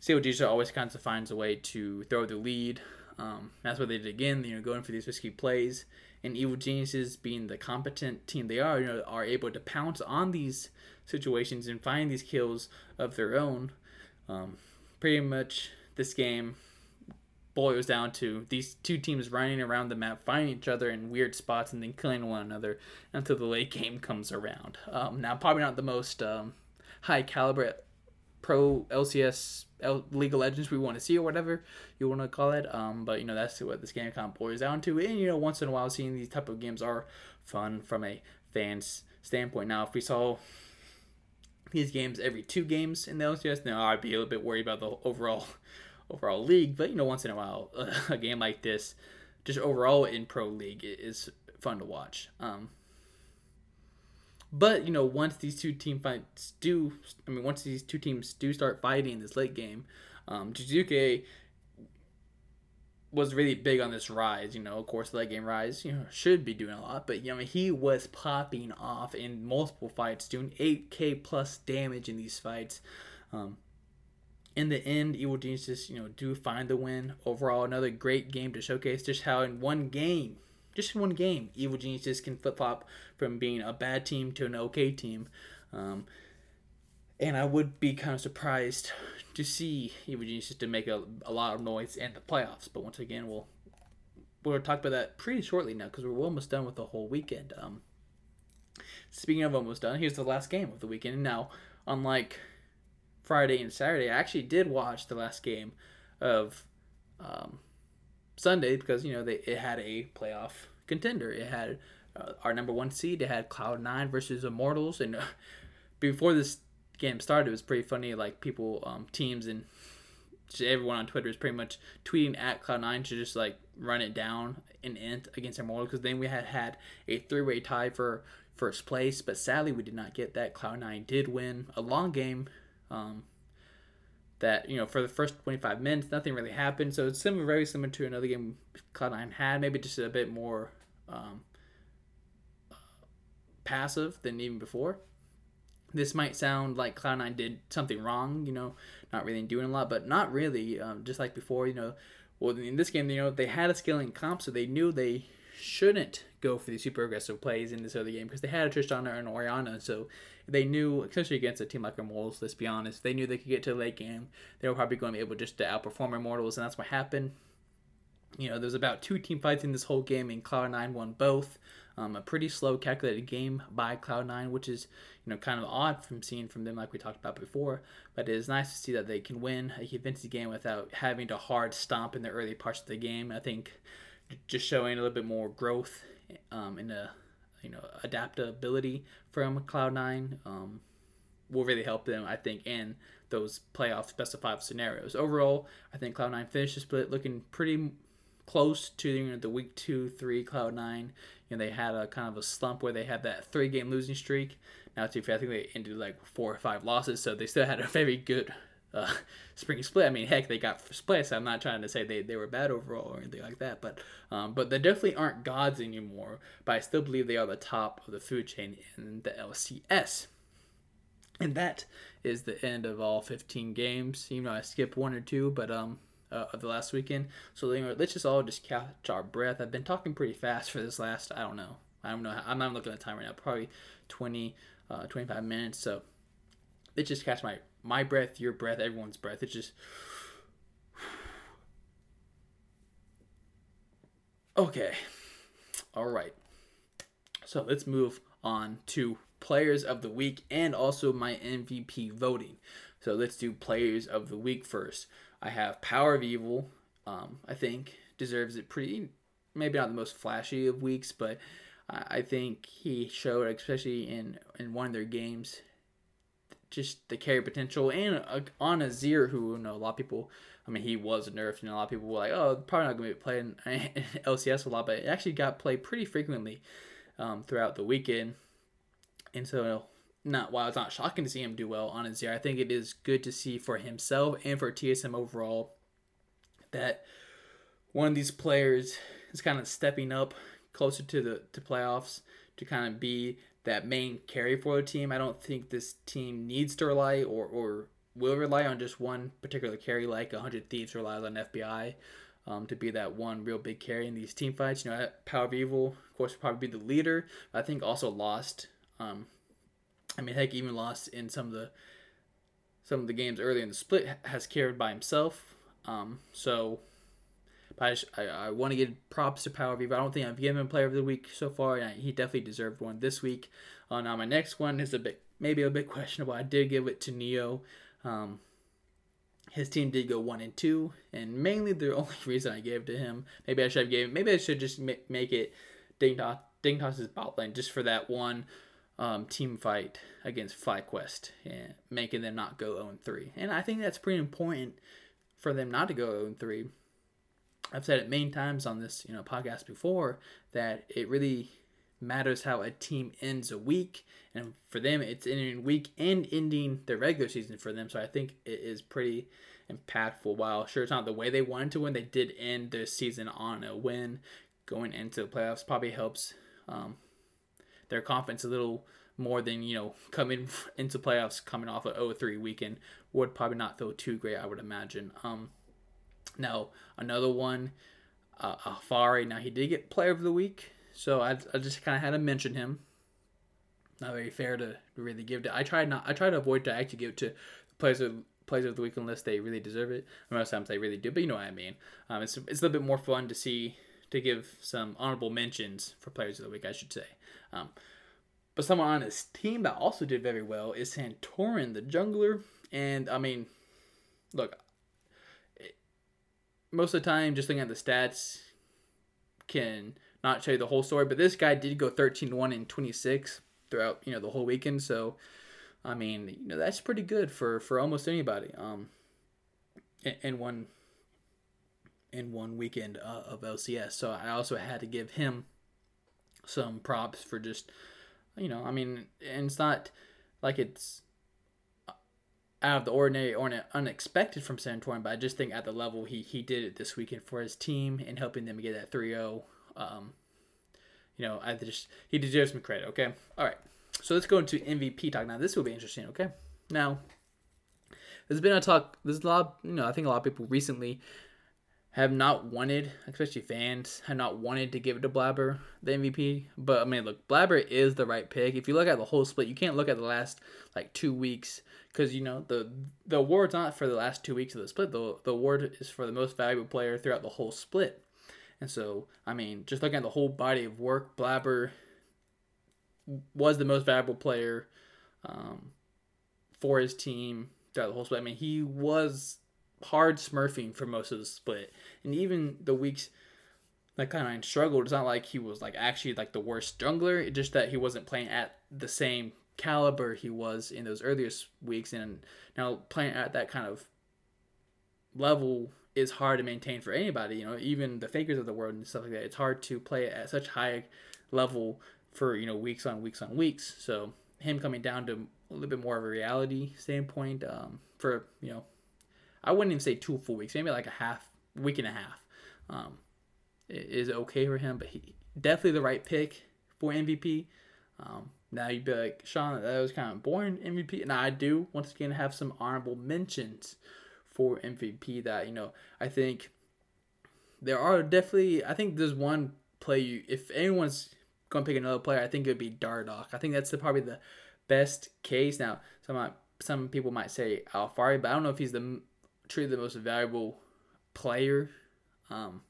A: CLG just always kind of finds a way to throw the lead. Um, that's what they did again. You know, going for these risky plays, and Evil Geniuses, being the competent team they are, you know, are able to pounce on these situations and find these kills of their own. Um, pretty much, this game boils down to these two teams running around the map, finding each other in weird spots, and then killing one another until the late game comes around. Um, now, probably not the most um, high caliber pro LCS L- League of Legends we want to see or whatever you want to call it. Um, but you know that's what this game kind of boils down to. And you know, once in a while, seeing these type of games are fun from a fan's standpoint. Now, if we saw these games every two games in the LCS, now I'd be a little bit worried about the overall overall league. But you know, once in a while, a game like this, just overall in pro league, is fun to watch. Um, but you know, once these two team fights do, I mean, once these two teams do start fighting in this late game, um, was really big on this Ryze. You know, of course, late game Ryze, you know, should be doing a lot, but you know, he was popping off in multiple fights, doing 8k plus damage in these fights. Um, in the end, Evil Geniuses, you know, do find the win. Overall, another great game to showcase just how in one game, just in one game, Evil Geniuses can flip flop from being a bad team to an okay team. Um, and I would be kind of surprised to see Evil Geniuses to make a, a lot of noise in the playoffs. But once again, we'll we'll talk about that pretty shortly now because we're almost done with the whole weekend. Um, speaking of almost done, here's the last game of the weekend. Now, unlike Friday and Saturday, I actually did watch the last game of um, Sunday because you know they it had a playoff contender. It had uh, our number one seed. It had Cloud Nine versus Immortals, and uh, before this game started, it was pretty funny. Like people, um, teams, and everyone on Twitter is pretty much tweeting at Cloud Nine to just like run it down and end against Immortals because then we had had a three way tie for first place, but sadly we did not get that. Cloud Nine did win a long game um, that you know for the first 25 minutes nothing really happened. So it's similar very similar to another game cloud9 had maybe just a bit more um, passive than even before. This might sound like cloud9 did something wrong you know not really doing a lot but not really um, just like before you know. Well in this game you know they had a scaling comp so they knew they shouldn't go for these super aggressive plays in this other game because they had a Tristana and Orianna so they knew, especially against a team like Immortals, let's be honest, they knew they could get to the late game. They were probably going to be able just to outperform Immortals, and that's what happened. You know, there's about two team fights in this whole game, and Cloud9 won both. Um, a pretty slow, calculated game by Cloud9, which is, you know, kind of odd from seeing from them like we talked about before. But it is nice to see that they can win a convincing game without having to hard stomp in the early parts of the game. I think just showing a little bit more growth um, in the you know adaptability from Cloud9 um, will really help them, I think, in those playoff specified scenarios. Overall, I think Cloud9 finished the split looking pretty close to you know, the week two, three Cloud9. You know, they had a kind of a slump where they had that three game losing streak. Now, to I think they ended like four or five losses, so they still had a very good uh, spring split. I mean, heck, they got splits. So I'm not trying to say they, they were bad overall or anything like that, but um, but they definitely aren't gods anymore. But I still believe they are the top of the food chain in the LCS. And that is the end of all 15 games. You know, I skipped one or two, but um, uh, of the last weekend. So know, let's just all just catch our breath. I've been talking pretty fast for this last. I don't know. I don't know. I'm not looking at the time right now. Probably 20, uh, 25 minutes. So let's just catch my my breath, your breath, everyone's breath. It's just. Okay. All right. So let's move on to players of the week and also my MVP voting. So let's do players of the week first. I have Power of Evil. Um, I think deserves it pretty. Maybe not the most flashy of weeks, but I think he showed, especially in in one of their games, just the carry potential. And uh, on Azir, who you know a lot of people, I mean, he was nerfed. Know, a lot of people were like, "Oh, probably not going to be playing LCS a lot," but it actually got played pretty frequently um, throughout the weekend. And so, not while it's not shocking to see him do well on Azir, I think it is good to see for himself and for TSM overall that one of these players is kind of stepping up closer to the to playoffs to kind of be that main carry for the team. I don't think this team needs to rely or, or will rely on just one particular carry like 100 Thieves relies on FBI um, to be that one real big carry in these team fights. You know, Power of Evil, of course, would probably be the leader. I think also Lost. Um, I mean, heck, even Lost in some of the some of the games earlier in the split has carried by himself. Um, so but I, I, I want to give props to Power of Evil. I don't think I've given him Player of the Week so far. And he definitely deserved one this week. Uh, now my next one is a bit maybe a bit questionable. I did give it to Neo. Um, his team did go one and two, and mainly the only reason I gave to him. Maybe I should have gave. Maybe I should just make it Dignitas Ding Toss's bot lane just for that one um, team fight against FlyQuest, and making them not go 0 3. And I think that's pretty important for them not to go 0 3 I've said it many times on this, you know, podcast before that it really matters how a team ends a week, and for them, it's ending week and ending the regular season for them. So I think it is pretty impactful. While sure it's not the way they wanted to win, they did end their season on a win. Going into the playoffs probably helps um, their confidence a little more than you know coming into playoffs coming off a 0-3 weekend would probably not feel too great. I would imagine. Um, now, another one, uh, Alphari. Now, he did get Player of the Week, so I, I just kind of had to mention him. Not very fair to really give to. I tried not. I try to avoid to actually give to players of players of the week unless they really deserve it. Most times they really do, but you know what I mean. Um, it's it's a little bit more fun to see to give some honorable mentions for players of the week, I should say. Um, but someone on his team that also did very well is Santorin, the jungler. And I mean, look, most of the time, just looking at the stats can not show you the whole story. But this guy did go 13 1 and 26 throughout you know the whole weekend. So I mean, you know that's pretty good for for almost anybody. Um, in, in one in one weekend uh, of LCS. So I also had to give him some props for just you know I mean, and it's not like it's out of the ordinary or unexpected from Santorin, but I just think at the level he, he did it this weekend for his team and helping them get that 3 0. Um, you know, I just he deserves some credit. Okay, all right. So let's go into MVP talk now. This will be interesting. Okay, now there's been a talk. There's a lot. You know, I think a lot of people recently have not wanted, especially fans, have not wanted to give it to Blaber the MVP. But I mean, look, Blaber is the right pick. If you look at the whole split, you can't look at the last like two weeks because you know the the award's not for the last two weeks of the split. The the award is for the most valuable player throughout the whole split. And so, I mean, just looking at the whole body of work, Blaber was the most valuable player um, for his team throughout the whole split. I mean, he was hard smurfing for most of the split, and even the weeks that kind of struggled. It's not like he was like actually like the worst jungler. It's just that he wasn't playing at the same caliber he was in those earliest weeks, and now playing at that kind of level is hard to maintain for anybody. You know, even the fakers of the world and stuff like that. It's hard to play at such high level for you know weeks on weeks on weeks. So him coming down to a little bit more of a reality standpoint um, for you know I wouldn't even say two full weeks, maybe like a half week and a half. Um, is okay for him, but he definitely the right pick for MVP. Um, Now you'd be like, Sean, that was kind of boring MVP. And I do once again have some honorable mentions for MVP that you know I think there are definitely I think there's one play you if anyone's going to pick another player I think it would be Dardoch. I think that's the, probably the best case. Now some some people might say Alphari, but I don't know if he's the truly the most valuable player. Um,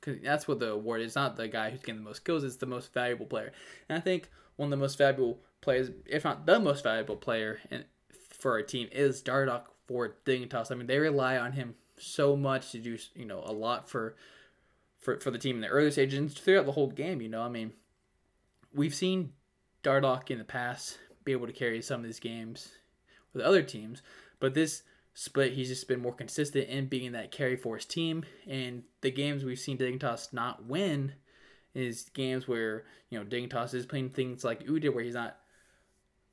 A: cause that's what the award is. Not the guy who's getting the most kills. It's the most valuable player. And I think one of the most valuable players, if not the most valuable player in, for a team, is Dardoch for Dignitas. I mean, they rely on him so much to do you know a lot for for for the team in the early stages throughout the whole game. You know, I mean, we've seen Dardoch in the past be able to carry some of these games with other teams, but this split he's just been more consistent in being that carry for his team. And the games we've seen Dignitas not win is games where you know Dignitas is playing things like Udyr where he's not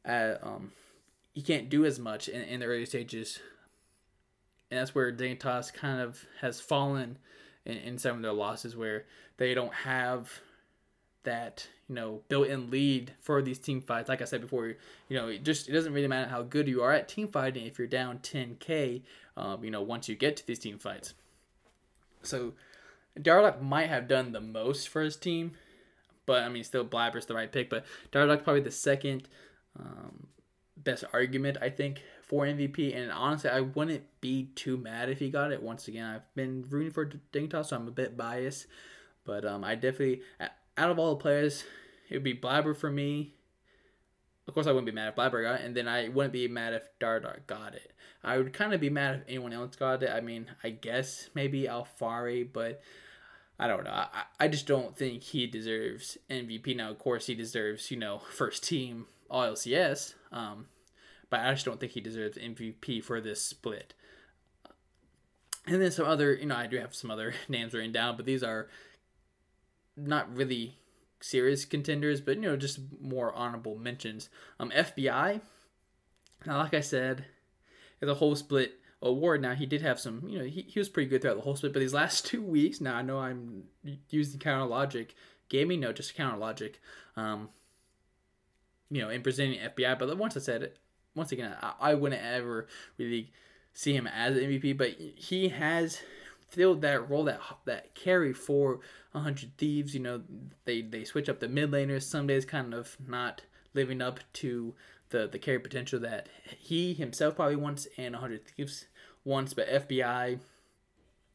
A: at um he can't do as much in, in the early stages. And that's where Dignitas kind of has fallen in, in some of their losses where they don't have that you know built-in lead for these team fights. Like I said before, you know it just it doesn't really matter how good you are at team fighting if you're down 10k. Um, you know once you get to these team fights. So Dardoch might have done the most for his team, but I mean still Blaber's the right pick. But Dardoch's probably the second um, best argument I think for MVP. And honestly, I wouldn't be too mad if he got it. Once again, I've been rooting for Dignitas, so I'm a bit biased. But um, I definitely out of all the players, it would be Blaber for me. Of course, I wouldn't be mad if Blaber got it, and then I wouldn't be mad if Dardoch got it. I would kind of be mad if anyone else got it. I mean, I guess maybe Alphari, but I don't know. I, I just don't think he deserves MVP. Now, of course, he deserves, you know, first team All LCS, um, but I just don't think he deserves MVP for this split. And then some other, you know, I do have some other names written down, but these are not really serious contenders, but you know, just more honorable mentions. Um, FBI. Now, like I said, the whole split award. Now he did have some, you know, he, he was pretty good throughout the whole split, but these last two weeks, now I know I'm using counter logic, gaming, no, just counter logic. Um, you know, in presenting FBI, but once I said it, once again, I, I wouldn't ever really see him as an MVP, but he has filled that role that that carry for 100 thieves you know they they switch up the mid laners. Some days kind of not living up to the the carry potential that he himself probably wants and 100 thieves wants. But fbi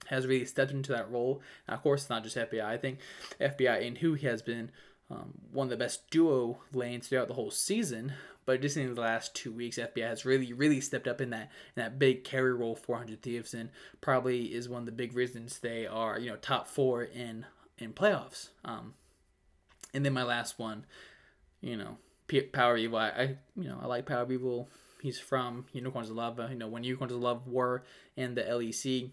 A: has really stepped into that role. Now, of course it's not just fbi i. Think fbi and Huhi has been um, one of the best duo lanes throughout the whole season. But just in the last two weeks, FBI has really, really stepped up in that in that big carry role 400 Thieves, and probably is one of the big reasons they are you know top four in in playoffs. Um, and then my last one, you know, Power Evil. I, I you know I like Power Evil. He's from Unicorns of Love. You know when Unicorns of Love were in the LEC,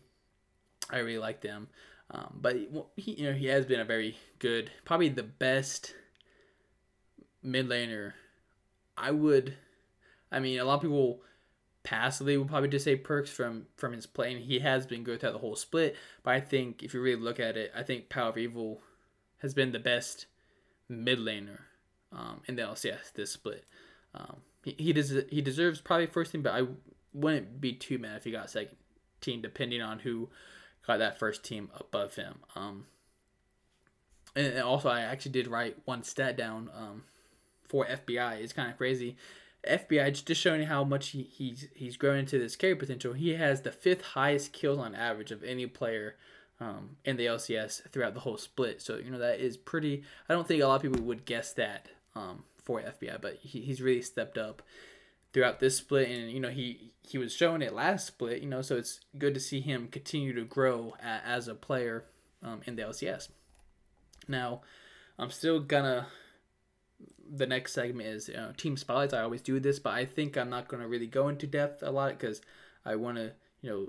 A: I really like them. Um, but he, you know, he has been a very good, probably the best mid laner I would, I mean, a lot of people passively would probably just say Perkz from from his play, and he has been good throughout the whole split. But I think if you really look at it, I think Power of Evil has been the best mid laner um, in the LCS this split. Um, he he, des- he deserves probably first team, but I wouldn't be too mad if he got second team, depending on who got that first team above him. Um, and also, I actually did write one stat down. Um, for FBI. It's kind of crazy. FBI just showing how much he, he's he's grown into this carry potential. He has the fifth highest kills on average of any player um, in the LCS throughout the whole split. So you know that is pretty. I don't think a lot of people would guess that um, for FBI, but he, he's really stepped up throughout this split, and you know he he was showing it last split. You know, so it's good to see him continue to grow a, as a player um, in the LCS. Now, I'm still gonna the next segment is you know, team spotlights. I always do this, but I think I'm not going to really go into depth a lot because I want to, you know,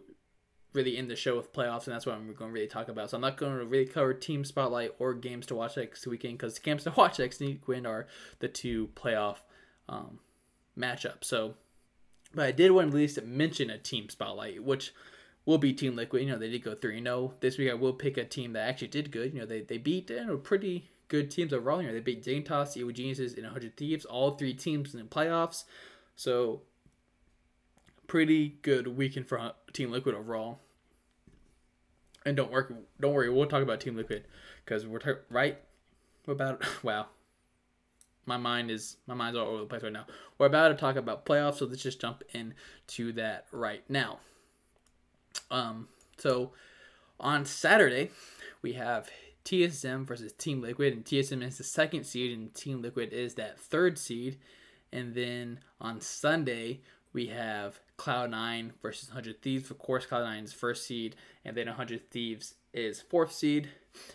A: really end the show with playoffs, and that's what I'm going to really talk about. So I'm not going to really cover team spotlight or games to watch next weekend because games to watch next weekend are the two playoff um, matchups. So, but I did want to at least mention a team spotlight, which will be Team Liquid. You know, they did go 3 0. This week I will pick a team that actually did good. You know, they, they beat you know, pretty good teams overall. here. they beat Dignitas, Evil Geniuses, and 100 Thieves, all three teams in the playoffs. So, pretty good weekend for Team Liquid overall. And don't worry, don't worry, we'll talk about Team Liquid because we're t- right about wow. My mind is my mind's all over the place right now. We're about to talk about playoffs, so let's just jump into that right now. Um, so on Saturday, we have TSM versus Team Liquid, and TSM is the second seed, and Team Liquid is that third seed. And then on Sunday, we have Cloud9 versus 100 Thieves. Of course, Cloud9 is first seed, and then 100 Thieves is fourth seed.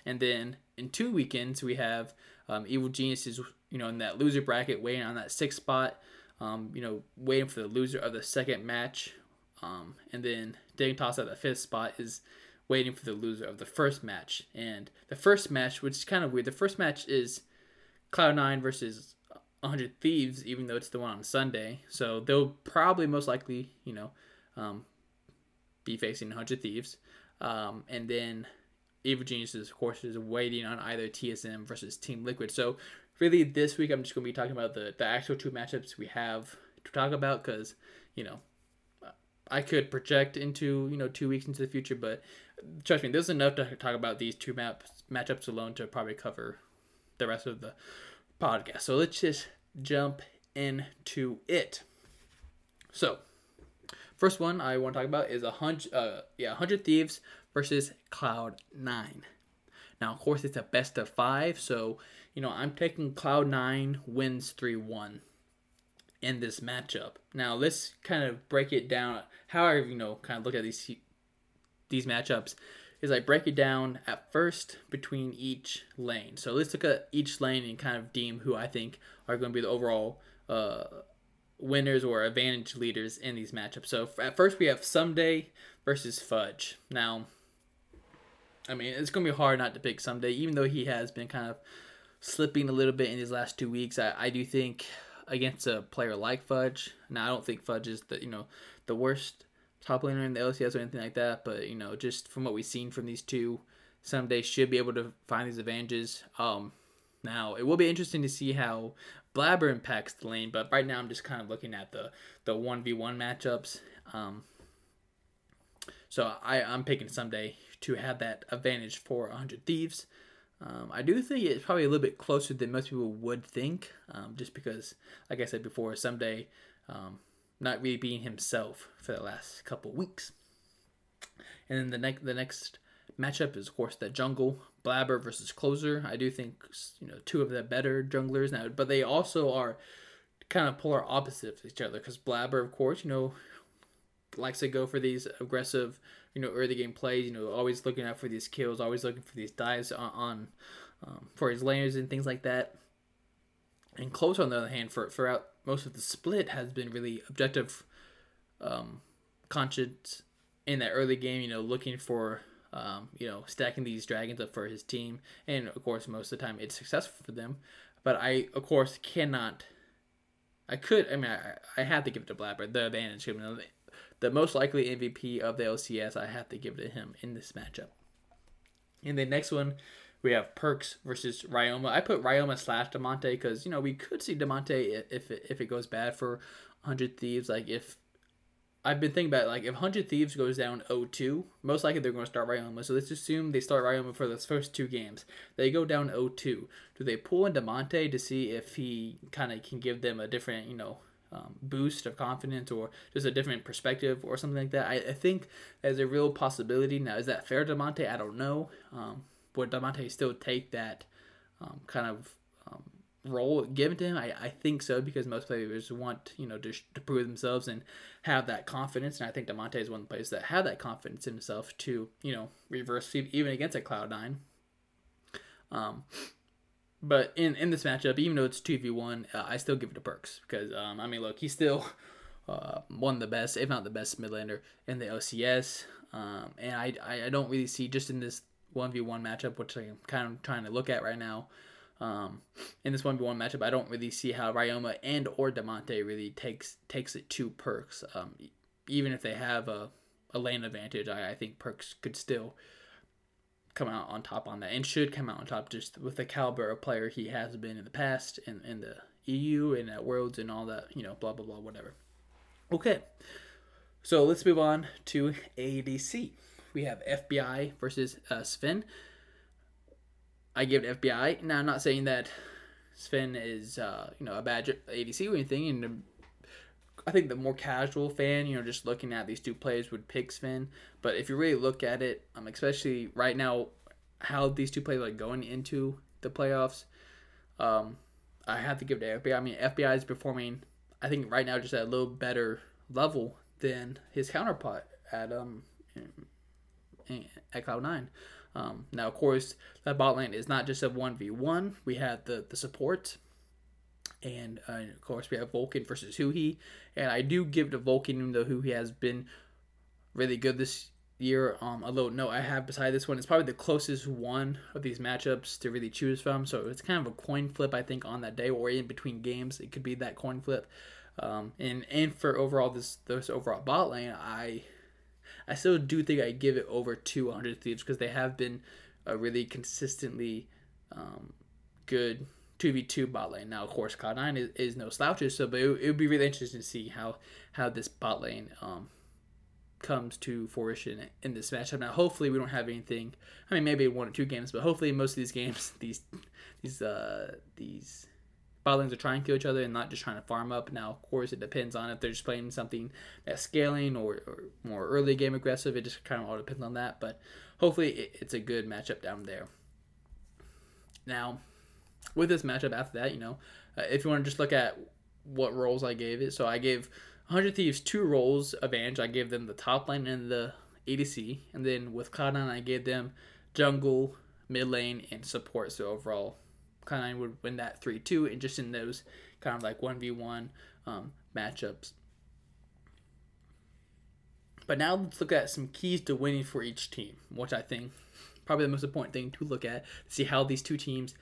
A: And then in two weekends, we have um, Evil Geniuses, you know, in that loser bracket, waiting on that sixth spot, um, you know, waiting for the loser of the second match. Um, and then Dignitas at the fifth spot is waiting for the loser of the first match. And the first match, which is kind of weird, the first match is Cloud9 versus 100 Thieves, even though it's the one on Sunday. So they'll probably most likely, you know, um, be facing 100 Thieves. Um, and then Evil Geniuses, of course, is waiting on either TSM versus Team Liquid. So really, this week I'm just going to be talking about the, the actual two matchups we have to talk about because, you know, I could project into, you know, two weeks into the future, but trust me, there's enough to talk about these two maps matchups alone to probably cover the rest of the podcast. So let's just jump into it. So, first one I want to talk about is a hundred, uh, yeah, hundred thieves versus Cloud Nine. Now, of course, it's a best of five, so you know I'm taking Cloud Nine wins three one in this matchup. Now, let's kind of break it down. How I you know kind of look at these these matchups is I break it down at first between each lane. So let's look at each lane and kind of deem who I think are going to be the overall uh, winners or advantage leaders in these matchups. So at first we have Ssumday versus Fudge. Now, I mean, it's going to be hard not to pick Ssumday, even though he has been kind of slipping a little bit in these last two weeks. I, I do think against a player like Fudge, now I don't think Fudge is the you know the worst top laner in the LCS or anything like that. But you know, just from what we've seen from these two, Ssumday should be able to find these advantages. Um, now it will be interesting to see how Blaber impacts the lane, but right now I'm just kind of looking at the the one v one matchups. Um, so I I'm picking Ssumday to have that advantage for 100 Thieves. Um, I do think it's probably a little bit closer than most people would think, um, just because, like I said before, Ssumday um, not really being himself for the last couple weeks. And then the next the next matchup is of course the jungle Blaber versus Closer. I do think you know two of the better junglers now, but they also are kind of polar opposites of each other because Blaber, of course, you know, likes to go for these aggressive, you know, early game plays. You know, always looking out for these kills, always looking for these dives on, on um, for his laners and things like that. And Closer, on the other hand, for throughout most of the split has been really objective, um, conscious in that early game. You know, looking for um, you know stacking these dragons up for his team, and of course most of the time it's successful for them. But I of course cannot. I could. I mean, I, I have to give it to Blaber the advantage. The most likely MVP of the LCS, I have to give to him in this matchup. In the next one, we have Perkz versus Ryoma. I put Ryoma slash Damonte because you know we could see Damonte if it, if it goes bad for 100 Thieves. Like if I've been thinking about it, like if 100 Thieves goes down 0-2, most likely they're going to start Ryoma. So let's assume they start Ryoma for those first two games. They go down 0-2. Do they pull in Damonte to see if he kind of can give them a different, you know, um, boost of confidence or just a different perspective or something like that? I, I think there's a real possibility. Now, is that fair, Damonte? I don't know. Um, would Damonte still take that um, kind of um, role given to him? I, I think so because most players want you know to, to prove themselves and have that confidence, and I think Damonte is one of the players that have that confidence in himself to you know reverse even against a Cloud Nine. Um, but in in this matchup, even though it's two v one, uh, I still give it to Perkz because um, I mean, look, he's still uh, one of the best, if not the best, mid laner in the LCS. Um, and I, I don't really see just in this 1v1 matchup, which I'm kind of trying to look at right now. Um, in this 1v1 matchup, I don't really see how Ryoma and or Damonte really takes takes it to Perkz. Um, even if they have a, a lane advantage, I, I think Perkz could still come out on top on that and should come out on top just with the caliber of player he has been in the past in, in the EU and at Worlds and all that, you know, blah, blah, blah, whatever. Okay. So let's move on to ADC. We have FBI versus uh, Zven. I give it FBI. Now, I'm not saying that Zven is, uh, you know, a bad ADC or anything. And I think the more casual fan, you know, just looking at these two players would pick Zven. But if you really look at it, um, especially right now, how these two players are going into the playoffs, um, I have to give it to FBI. I mean, FBI is performing, I think, right now just at a little better level than his counterpart at um at Cloud Nine. Um, now, of course, that bot lane is not just a one v one. We have the the support, and uh, of course we have Vulcan versus Huhi. And I do give to Vulcan, even though Huhi has been really good this year. Um, although no, I have beside this one, it's probably the closest one of these matchups to really choose from. So it's kind of a coin flip, I think, on that day or in between games, it could be that coin flip. Um, and and for overall this this overall bot lane, I I still do think I give it over 200 Thieves because they have been a really consistently um, good 2v2 bot lane. Now, of course, Cloud9 is, is no slouches, so but it, it, would be really interesting to see how how this bot lane um, comes to fruition in this matchup. Now, hopefully, we don't have anything. I mean, maybe one or two games, but hopefully, most of these games, these these uh, these bot lanes are trying to kill each other and not just trying to farm up. Now, of course, it depends on if they're just playing something that's scaling or, or more early game aggressive. It just kind of all depends on that. But hopefully, it, it's a good matchup down there. Now, with this matchup after that, you know, uh, if you want to just look at what roles I gave it, so I gave 100 Thieves two roles advantage. I gave them the top lane and the ADC, and then with Cloud9, I gave them jungle, mid lane, and support. So overall, kind of would win that 3 2 and just in those kind of like 1v1 um, matchups. But now let's look at some keys to winning for each team, which I think probably the most important thing to look at to see how these two teams,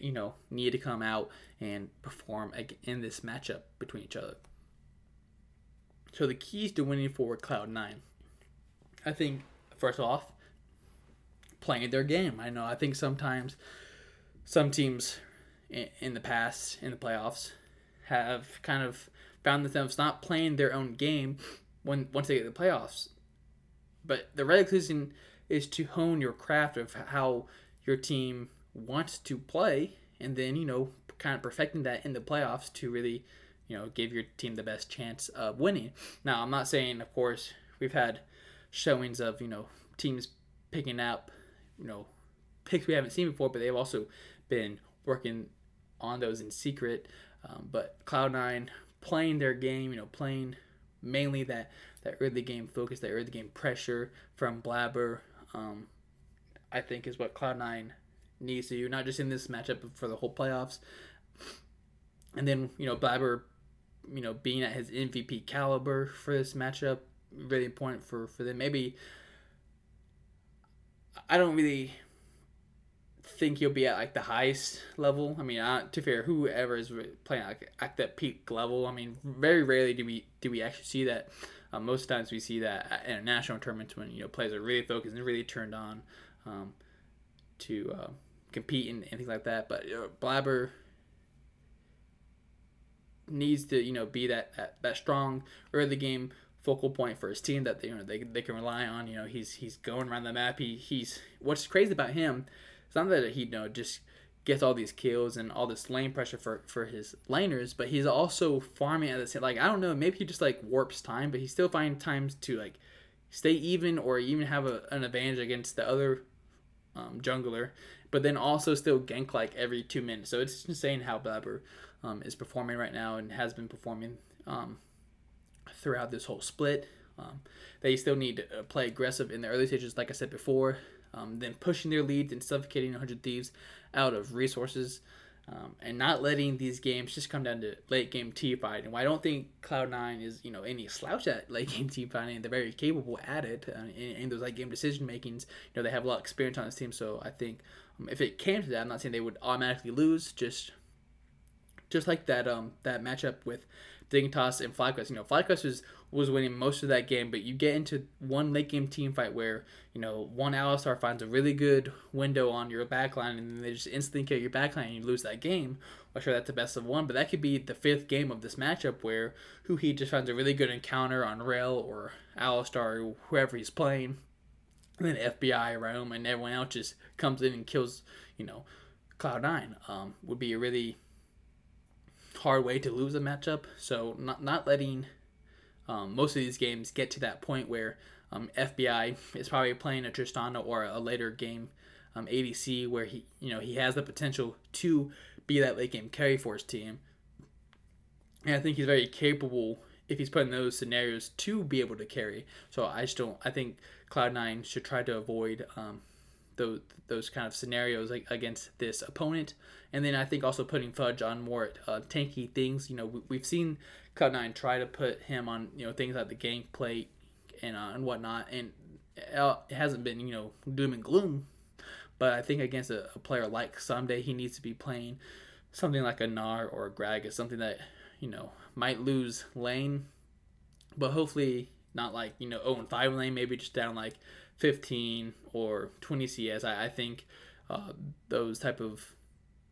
A: you know, need to come out and perform in this matchup between each other. So the keys to winning for Cloud9, I think first off, playing their game. I know I think sometimes some teams in the past in the playoffs have kind of found themselves not playing their own game when once they get the playoffs. But the regular season is to hone your craft of how your team wants to play, and then you know kind of perfecting that in the playoffs to really you know give your team the best chance of winning. Now I'm not saying, of course, we've had showings of you know teams picking up you know picks we haven't seen before, but they've also been working on those in secret. Um, but Cloud9 playing their game, you know, playing mainly that that early game focus, that early game pressure from Blaber, um, I think is what Cloud9 needs do, not just in this matchup, but for the whole playoffs. And then, you know, Blaber, you know, being at his MVP caliber for this matchup, really important for, for them. Maybe I don't really think he'll be at like the highest level. I mean, uh, to fair, whoever is playing like, at that peak level. I mean, very rarely do we do we actually see that. Uh, most times we see that at international tournaments when you know players are really focused and really turned on um, to uh, compete and, and, things like that. But uh, Blaber needs to you know be that, that that strong early game focal point for his team that they you know they, they can rely on. You know he's he's going around the map. He he's what's crazy about him it's not that he you know just gets all these kills and all this lane pressure for for his laners, but he's also farming at the same. Like I don't know, maybe he just like warps time, but he still finds times to like stay even or even have a, an advantage against the other um, jungler, but then also still gank like every two minutes. So it's insane how Blaber um, is performing right now and has been performing um, throughout this whole split. Um, they still need to play aggressive in the early stages, like I said before um, then pushing their leads and suffocating 100 Thieves out of resources, um, and not letting these games just come down to late game T fight. And I don't think Cloud9 is you know any slouch at late game T fighting. They're very capable at it uh, in, in, those late game decision makings. You know they have a lot of experience on this team, so I think if it came to that, I'm not saying they would automatically lose. Just just like that um that matchup with Dignitas and FlyQuest. You know, FlyQuest was was winning most of that game, but you get into one late game team fight where you know one Alistar finds a really good window on your backline, and then they just instantly kill your backline, and you lose that game. I'm sure that's the best of one, but that could be the fifth game of this matchup where Huhi just finds a really good encounter on Rell or Alistar or whoever he's playing, and then FBI him, and everyone else just comes in and kills. You know, Cloud Nine um, would be a really hard way to lose a matchup. So not not letting um, most of these games get to that point where um, FBI is probably playing a Tristana or a later game um, ADC where he you know he has the potential to be that late game carry for his team. And I think he's very capable if he's put in those scenarios to be able to carry. So I just don't. I think Cloud Nine should try to avoid um, those those kind of scenarios against this opponent. And then I think also putting Fudge on more uh, tanky things. You know, we've seen Cloud9 try to put him on you know things like the Gangplank and uh, and whatnot, and it hasn't been you know doom and gloom. But I think against a, a player like Ssumday, he needs to be playing something like a Gnar or a Gragas, something that you know might lose lane, but hopefully not like you know 0 and 5 lane, maybe just down like 15 or 20 CS. I, I think uh, those type of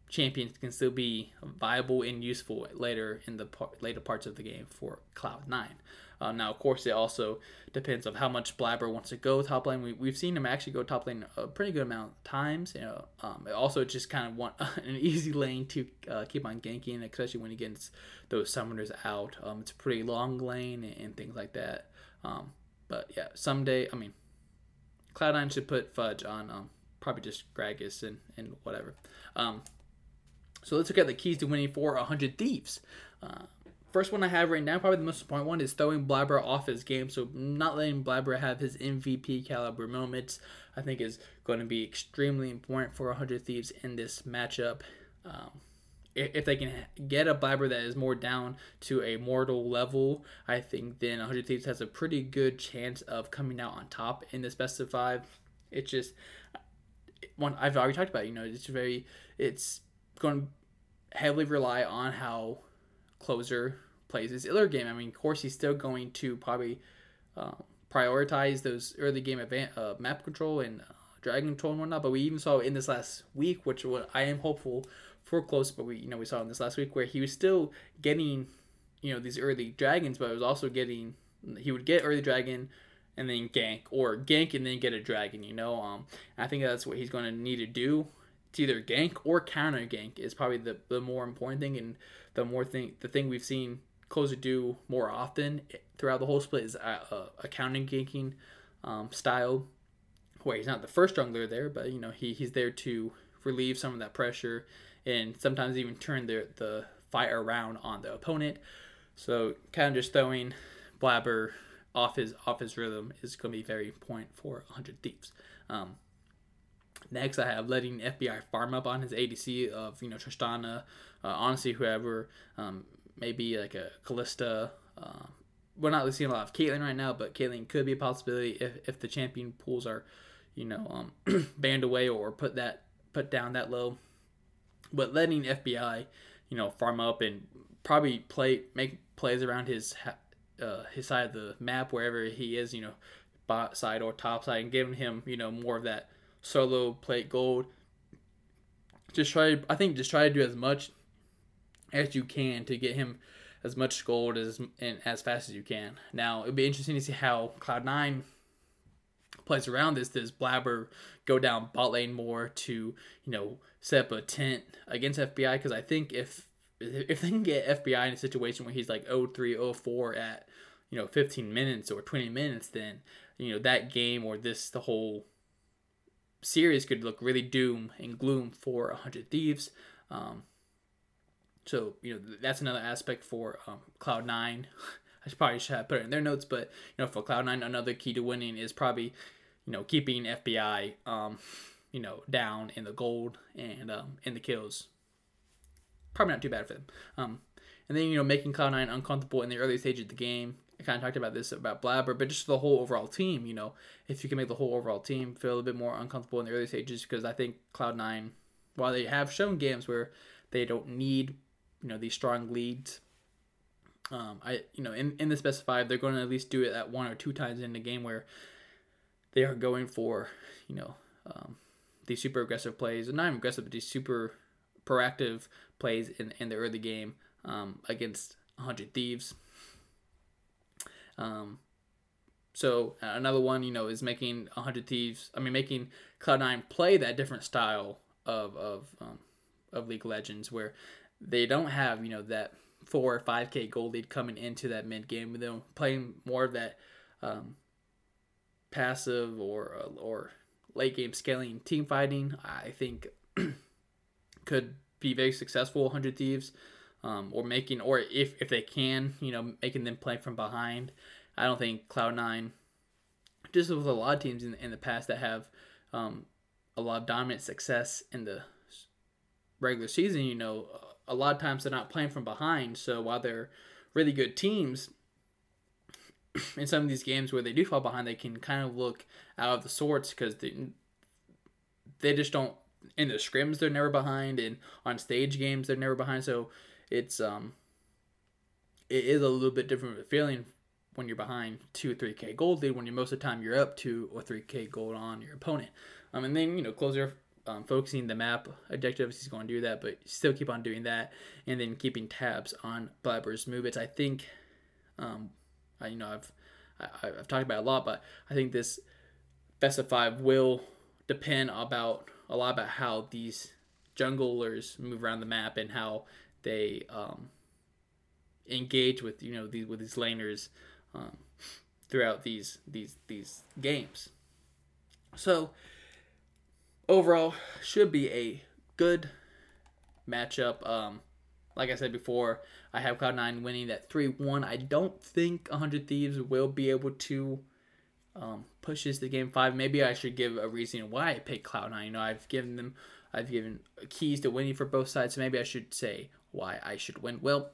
A: champions can still be viable and useful later in the par- later parts of the game for Cloud Nine. Uh, now, of course, it also depends on how much Blaber wants to go top lane. We, we've seen him actually go top lane a pretty good amount of times. You know, um, also just kind of want an easy lane to uh, keep on ganking, especially when he gets those summoners out. Um, it's a pretty long lane and, and things like that. Um, but yeah, Ssumday, I mean, Cloud9 should put Fudge on um, probably just Gragas and, and whatever. Um, so let's look at the keys to winning for 100 Thieves. Uh, first one I have right now, probably the most important one, is throwing Blaber off his game. So not letting Blaber have his MVP caliber moments, I think is going to be extremely important for 100 Thieves in this matchup. Um, if they can get a Blaber that is more down to a mortal level, I think then 100 Thieves has a pretty good chance of coming out on top in this best of five. It's just one I've already talked about. You know, it's very it's going to heavily rely on how closer plays his other game. I mean, of course, he's still going to probably uh, prioritize those early game uh, map control and uh, dragon control and whatnot. But we even saw in this last week, which I am hopeful for close, but we you know we saw in this last week where he was still getting you know these early dragons, but it was also getting he would get early dragon and then gank or gank and then get a dragon. You know, um, I think that's what he's going to need to do. It's either gank or counter gank is probably the, the more important thing and the more thing the thing we've seen Closer do more often throughout the whole split is a, a, a counter ganking um, style where he's not the first jungler there, but you know he, he's there to relieve some of that pressure and sometimes even turn the the fight around on the opponent. So kind of just throwing Blaber off his off his rhythm is going to be very important for 100 Thieves. Um, next, I have letting FBI farm up on his ADC of you know Tristana, uh, honestly whoever, um, maybe like a Kalista. Uh, we're not seeing a lot of Caitlyn right now, but Caitlyn could be a possibility if, if the champion pools are, you know, um, banned away or put that put down that low. But letting FBI, you know, farm up and probably play make plays around his uh, his side of the map wherever he is, you know, bot side or top side, and giving him you know more of that solo plate gold. Just try, I think, just try to do as much as you can to get him as much gold as and as fast as you can. Now it'd be interesting to see how Cloud Nine plays around this. Does Blaber go down bot lane more to you know set up a tent against FBI? Because I think if if they can get FBI in a situation where he's like 03, 04 at you know 15 minutes or 20 minutes, then you know that game or this the whole series could look really doom and gloom for 100 Thieves. Um, so you know that's another aspect for um, Cloud Nine. I should probably should have put it in their notes, but you know for Cloud Nine, another key to winning is probably you know keeping FBI um, you know down in the gold and um, in the kills. Probably not too bad for them. Um, and then you know making Cloud Nine uncomfortable in the early stage of the game. I kind of talked about this about Blaber, but just the whole overall team. You know, if you can make the whole overall team feel a little bit more uncomfortable in the early stages, because I think Cloud Nine, while they have shown games where they don't need you know these strong leads Um, I you know in in the specified they're going to at least do it at one or two times in the game where they are going for you know um, these super aggressive plays, and not even aggressive, but these super proactive plays in in the early game um, against 100 Thieves. Um, so another one, you know, is making 100 Thieves. I mean, making Cloud9 play that different style of of um, of League Legends where they don't have you know that four or five K gold lead coming into that mid game. They're playing more of that um, passive or or late game scaling team fighting. I think could be very successful. 100 Thieves. Um, or making, or if, if they can, you know, making them play from behind. I don't think Cloud9, just with a lot of teams in, in the past that have um, a lot of dominant success in the regular season, you know, a lot of times they're not playing from behind. So while they're really good teams, in some of these games where they do fall behind, they can kind of look out of the sorts because they, they just don't. In the scrims, they're never behind, and on stage games, they're never behind. So it's um, it is a little bit different of a feeling when you're behind two or three k gold lead when you're most of the time you're up two or three k gold on your opponent. Um, and then you know closer um, focusing the map objectives, he's going to do that, but still keep on doing that, and then keeping tabs on Blaber's movements. I think, um, I, you know, I've I, have talked about a lot, but I think this best of five will depend about a lot about how these junglers move around the map and how they um, engage with you know these with these laners um, throughout these these these games. So overall, should be a good matchup. Um, like I said before, I have Cloud9 winning that 3 1. I don't think 100 Thieves will be able to um, push this to game 5. Maybe I should give a reason why I picked Cloud9. You know, I've given them, I've given keys to winning for both sides, so maybe I should say why I should win. Well,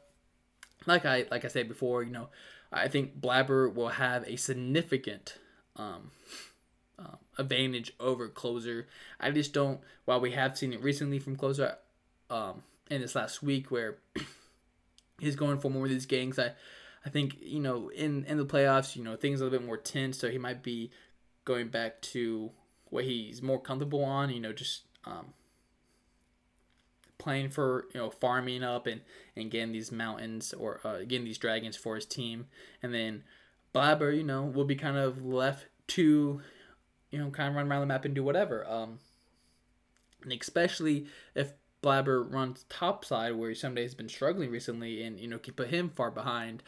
A: like I like I said before, you know, I think Blaber will have a significant um, uh, advantage over Closer. I just don't. While we have seen it recently from Closer, um, in this last week where he's going for more of these ganks, I, I think you know in in the playoffs, you know things are a little bit more tense, so he might be going back to what he's more comfortable on. You know, just um, playing for you know farming up and and getting these mountains or uh, getting these dragons for his team, and then Blaber, you know, will be kind of left to you know, kind of run around the map and do whatever. Um, and especially if Blaber runs topside, where he some days has been struggling recently, and you know can put him far behind,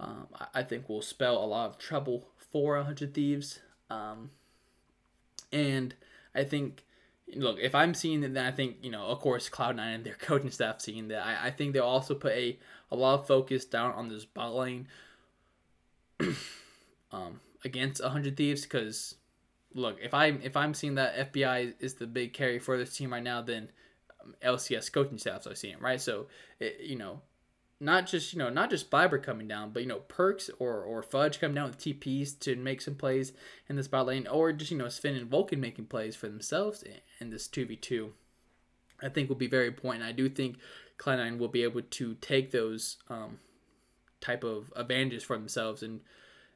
A: um, I think will spell a lot of trouble for 100 Thieves. Um, and I think, look, if I'm seeing that, then I think you know, of course, Cloud9 and their coaching staff seeing that. I, I think they'll also put a a lot of focus down on this bot lane um, against 100 Thieves because look, if I'm, if I'm seeing that FBI is the big carry for this team right now, then um, LCS coaching staffs are seeing right. So it, you know, not just you know not just Blaber coming down, but you know Perkz or or Fudge coming down with TPs to make some plays in the spot lane, or just you know Zven and Vulcan making plays for themselves in this two v two. I think will be very important. I do think Cloud9 will be able to take those um, type of advantages for themselves and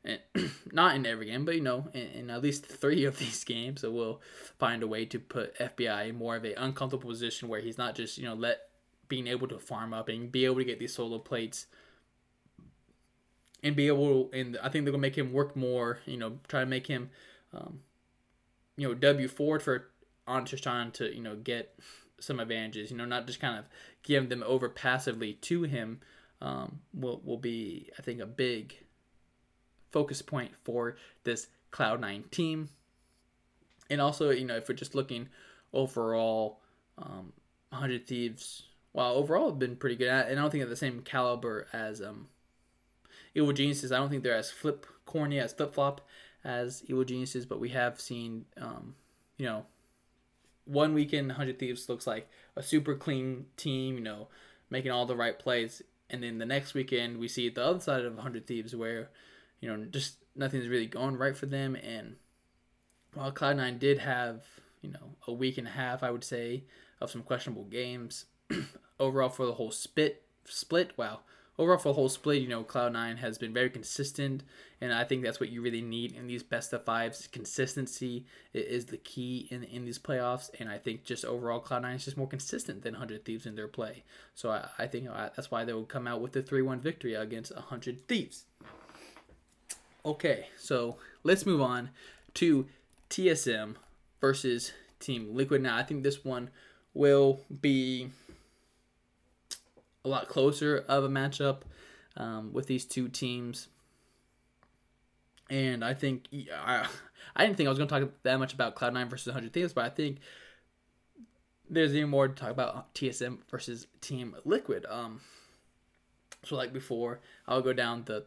A: and not in every game, but you know, in, in, at least three of these games, so we'll find a way to put FBI in more of a uncomfortable position where he's not just you know let being able to farm up and be able to get these solo plates and be able and I think they're gonna make him work more. You know, try to make him, um, you know, W forward for on to you know get some advantages. You know, not just kind of give them over passively to him. Um, will will be I think a big focus point for this Cloud9 team. And also, you know, if we're just looking overall, um, 100 Thieves, while overall have been pretty good, at. and I don't think they're the same caliber as um, Evil Geniuses. I don't think they're as flip corny as flip flop as Evil Geniuses, but we have seen, um, you know, one weekend 100 Thieves looks like a super clean team, you know, making all the right plays. And then the next weekend, we see the other side of 100 Thieves where you know, just nothing's really going right for them. And while Cloud9 did have, you know, a week and a half, I would say, of some questionable games, overall for the whole split, split, wow, overall for the whole split, you know, Cloud9 has been very consistent, and I think that's what you really need in these best of fives. Consistency is the key in in these playoffs, and I think just overall Cloud9 is just more consistent than 100 Thieves in their play. So I, I think uh, that's why they will come out with the 3 1 victory against 100 Thieves. Okay, so let's move on to TSM versus Team Liquid. Now, I think this one will be a lot closer of a matchup um, with these two teams. And I think I, I didn't think I was going to talk that much about Cloud9 versus 100 Thieves, but I think there's even more to talk about TSM versus Team Liquid. Um, so like before, I'll go down the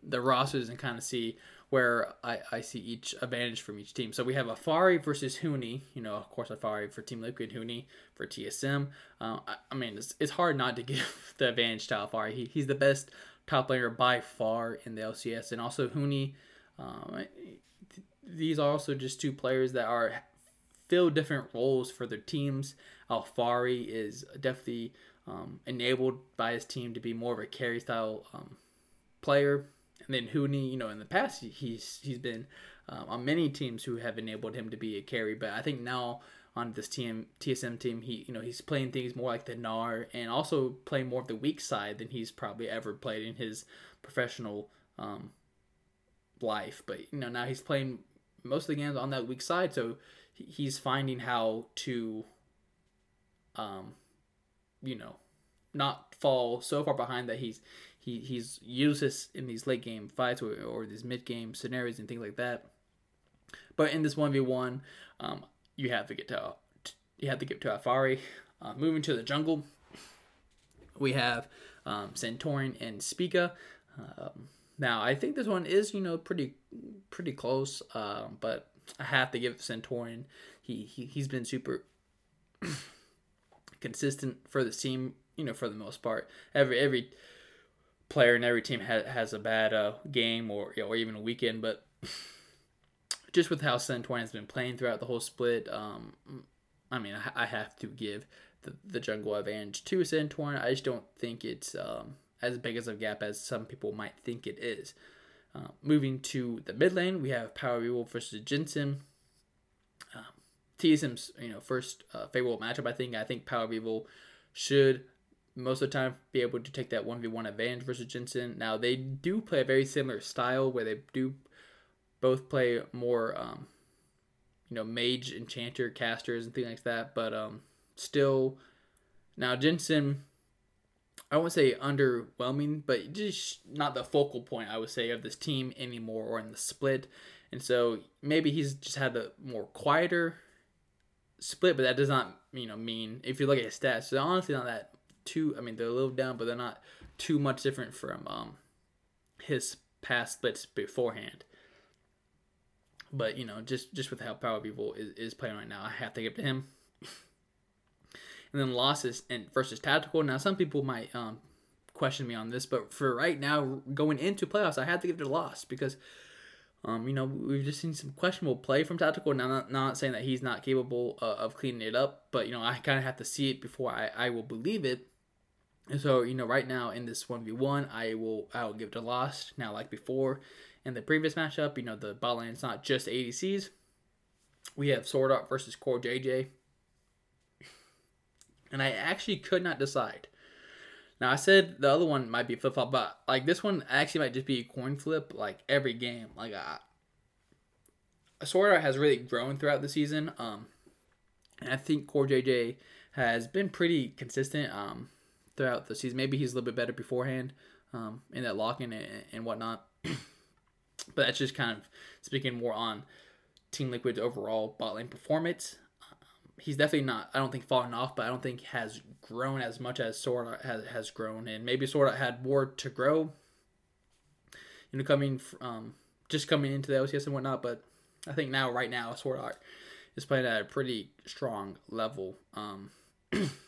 A: the rosters and kind of see where I, I see each advantage from each team. So we have Alphari versus Huni. You know, of course, Alphari for Team Liquid, Huni for TSM. Uh, I, I, mean, it's, it's hard not to give the advantage to Alphari. He, he's the best top player by far in the LCS. And also Huni, um, these are also just two players that are fill different roles for their teams. Alphari is definitely um, enabled by his team to be more of a carry style um, player then Huni, you know, in the past he's he's been um, on many teams who have enabled him to be a carry, but I think now on this TSM team, he you know he's playing things more like the Gnar and also playing more of the weak side than he's probably ever played in his professional um, life. But you know now he's playing most of the games on that weak side, so he's finding how to, um, you know, not fall so far behind that he's he he's used this in these late game fights or, or these mid game scenarios and things like that. But in this one v one, um, you have to get to you have to get to Alphari. Uh, moving to the jungle, we have um, and Spica. Um, now I think this one is you know pretty pretty close, uh, but I have to give Santorin. He, he he's been super consistent for the team. You know for the most part. Every every player in every team ha- has a bad uh, game or or even a weekend, but just with how Santorin has been playing throughout the whole split, um, I mean, I, I, have to give the, the jungle advantage to Santorin. I just don't think it's um, as big as a gap as some people might think it is. Uh, moving to the mid lane, we have Power Evil versus Jensen. Um, TSM's you know first uh, favorable matchup. I think I think Power Evil should most of the time be able to take that 1v1 advantage versus Jensen. Now, they do play a very similar style where they do both play more, um, you know, mage, enchanter, casters, and things like that, but um, still. Now, Jensen, I won't say underwhelming, but just not the focal point, I would say, of this team anymore or in the split. And so maybe he's just had the more quieter split, but that does not, you know, mean if you look at his stats, they're honestly not that too. I mean, they're a little down, but they're not too much different from um, his past splits beforehand. But you know, just just with how Power People is, is playing right now, I have to give to him. and then losses and versus tactical. Now, some people might um, question me on this, but for right now, going into playoffs, I have to give it a loss because. Um, you know, we've just seen some questionable play from Tactical. Now, not, not saying that he's not capable uh, of cleaning it up, but you know, I kind of have to see it before I, I will believe it. So, you know, right now in this 1v1, I will I will give it a loss. Now, like before in the previous matchup, you know, the bot is not just ADCs. We have Sword Art versus Core JJ. And I actually could not decide. Now, I said the other one might be flip flop, but like this one actually might just be a coin flip like every game. Like, I, Sword Art has really grown throughout the season. Um, and I think Core JJ has been pretty consistent. Um, throughout the season. Maybe he's a little bit better beforehand um, in that locking and, and whatnot. but that's just kind of speaking more on Team Liquid's overall bot lane performance. He's definitely not, I don't think, fallen off, but I don't think has grown as much as Sword has, has grown. And maybe Sword had more to grow, you know, coming um, just coming into the LCS and whatnot. But I think now, right now, Sword Art is playing at a pretty strong level. Um,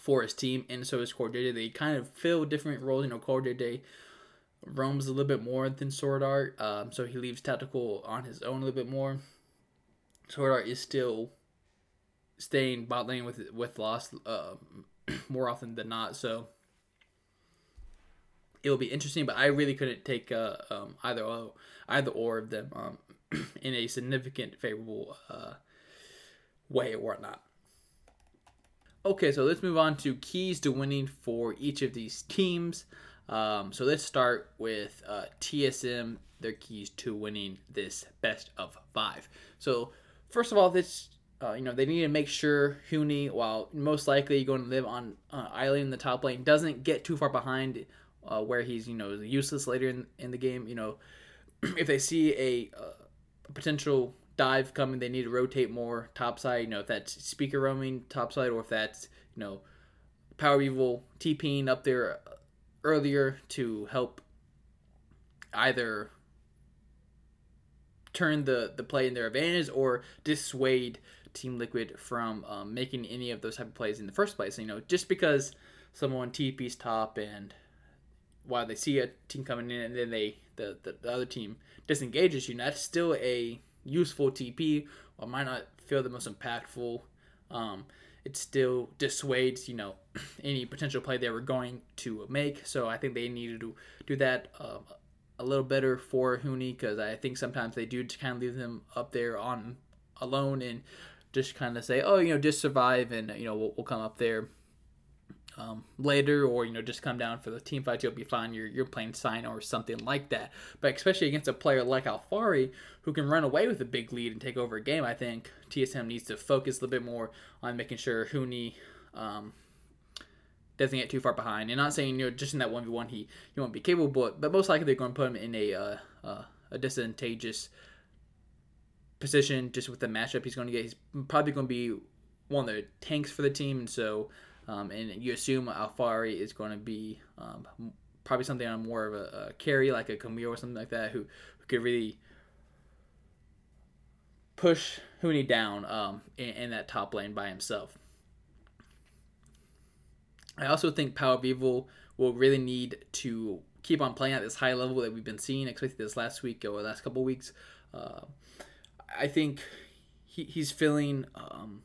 A: for his team, and so is Core JJ. They kind of fill different roles. You know, Core JJ roams a little bit more than Sword Art, um, so he leaves Tactical on his own a little bit more. Sword Art is still staying bot lane with with Lost uh, more often than not. So it will be interesting. But I really couldn't take uh, um, either or, either or of them um, in a significant favorable uh, way or whatnot. Okay, so let's move on to keys to winning for each of these teams. Um, so let's start with uh, TSM, their keys to winning this best of five. So first of all, this uh, you know they need to make sure Huni, while most likely going to live on uh, island in the top lane, doesn't get too far behind uh, where he's you know useless later in, in the game. You know, if they see a, uh, a potential dive coming, they need to rotate more topside. You know, if that's Spica roaming topside or if that's, you know, Power Evil TPing up there earlier to help either turn the, the play in their advantage or dissuade Team Liquid from um, making any of those type of plays in the first place. You know, just because someone TP's top and while they see a team coming in and then they the, the, the other team disengages you, know, that's still a useful TP or might not feel the most impactful, um, it still dissuades you know any potential play they were going to make. So I think they needed to do that um, a little better for Huni because I think sometimes they do to kind of leave them up there on alone and just kind of say, oh, you know, just survive and you know we'll, we'll come up there um, later, or you know, just come down for the team fight. You'll be fine. You're you're playing Sion or something like that. But especially against a player like Alphari, who can run away with a big lead and take over a game, I think TSM needs to focus a little bit more on making sure Huni um, doesn't get too far behind. And not saying you know just in that one v one he he won't be capable, but, but most likely they're going to put him in a uh, uh, a disadvantageous position just with the matchup he's going to get. He's probably going to be one of the tanks for the team, and so um, and you assume Alphari is going to be um, probably something on more of a, a, carry, like a Camille or something like that, who, who could really push Huni down um, in, in, that top lane by himself. I also think Power Evil will really need to keep on playing at this high level that we've been seeing, especially this last week or last couple weeks. Uh, I think he, he's feeling um,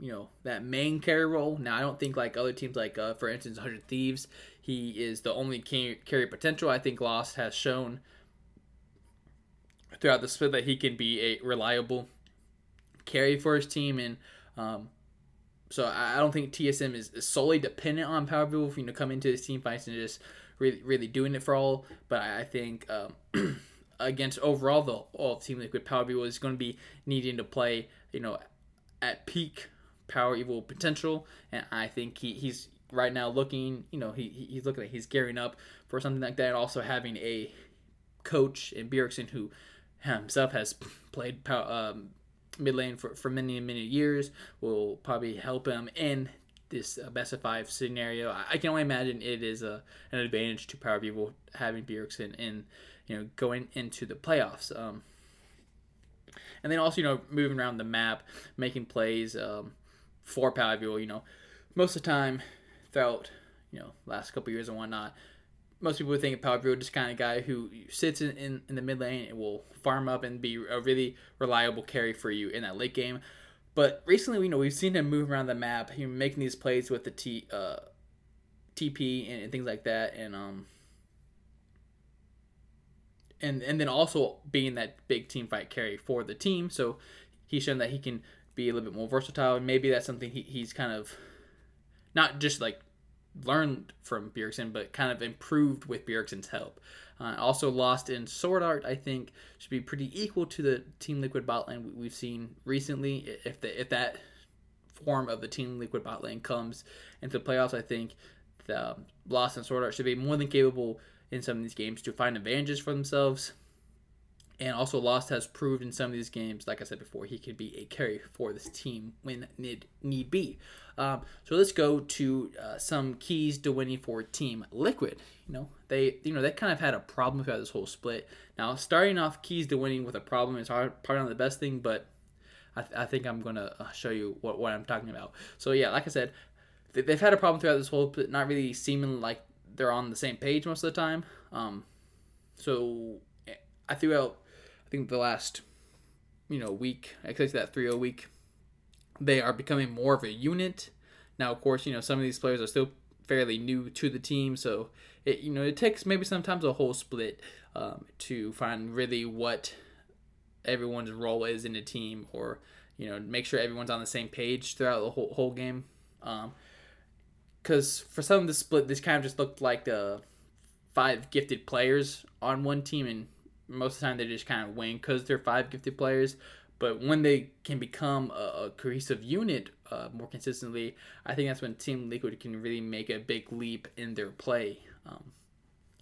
A: you know that main carry role. Now I don't think like other teams like uh, for instance 100 Thieves, he is the only carry potential. I think Lost has shown throughout the split that he can be a reliable carry for his team, and um, so I don't think TSM is, solely dependent on Power Wolf, you know, come into his team fights and just really really doing it for all. But I think um, against overall the all team liquid Power Evil is going to be needing to play, you know, at peak power evil potential, and I think he, he's right now looking, you know, he, he's looking like he's gearing up for something like that. And also having a coach in Bjergsen who himself has played um, mid lane for, for many many years will probably help him in this uh, best of five scenario. I, I, can only imagine it is a an advantage to Power Evil having Bjergsen in you know going into the playoffs. Um, and then also you know moving around the map, making plays. Um, for Pavio, you know, most of the time throughout, you know, last couple years and whatnot, most people would think of Pavio just kind of guy who sits in, in, in, the mid lane and will farm up and be a really reliable carry for you in that late game. But recently, you know, we've seen him move around the map, him making these plays with the T, uh, TP and, and things like that, and um, and and then also being that big team fight carry for the team. So he's shown that he can be a little bit more versatile. And maybe that's something he, he's kind of not just like learned from Bjergsen, but kind of improved with Bjergsen's help. Uh, also lost in Sword Art, I think, should be pretty equal to the Team Liquid bot lane we've seen recently. If the, if that form of the Team Liquid bot lane comes into playoffs, I think the Lost and Sword Art should be more than capable in some of these games to find advantages for themselves and also Lost has proved in some of these games, like I said before, he could be a carry for this team when need need be. Um, so let's go to uh, some keys to winning for Team Liquid. You know they you know they kind of had a problem throughout this whole split. Now starting off keys to winning with a problem is hard, probably not the best thing, but I, th- I think I'm gonna uh, show you what, what I'm talking about. So yeah, like I said, they've had a problem throughout this whole, split, not really seeming like they're on the same page most of the time. Um, so eh, I threw out I think the last, you know, week, especially that 3-0 week, they are becoming more of a unit. Now, of course, you know, some of these players are still fairly new to the team, so it you know it takes maybe sometimes a whole split um, to find really what everyone's role is in a team, or you know make sure everyone's on the same page throughout the whole whole game. Because um, for some of the split, this kind of just looked like the five gifted players on one team, and most of the time they just kind of win because they're five gifted players. But when they can become a, a cohesive unit uh, more consistently, I think that's when Team Liquid can really make a big leap in their play. Um,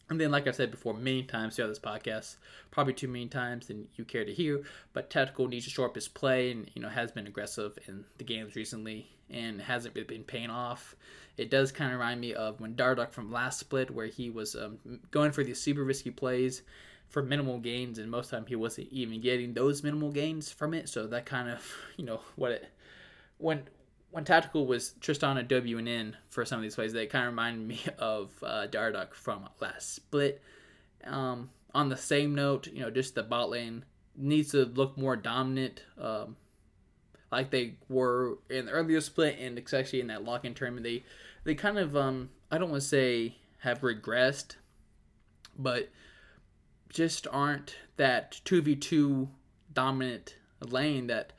A: and then, like I said before, many times throughout this podcast, probably too many times than you care to hear, but Tactical needs to show up his play and, you know, has been aggressive in the games recently and hasn't really been paying off. It does kind of remind me of when Dardoch from last split, where he was um, going for these super risky plays for minimal gains, and most of the time he wasn't even getting those minimal gains from it. So that kind of, you know, what it when when tactical was Tristan a W and N for some of these plays, they kind of reminded me of uh, Dardoch from last split. Um, on the same note, you know, just the bot lane needs to look more dominant, um, like they were in the earlier split, and especially in that lock-in tournament. They they kind of um, I don't want to say have regressed, but just aren't that 2v2 dominant lane that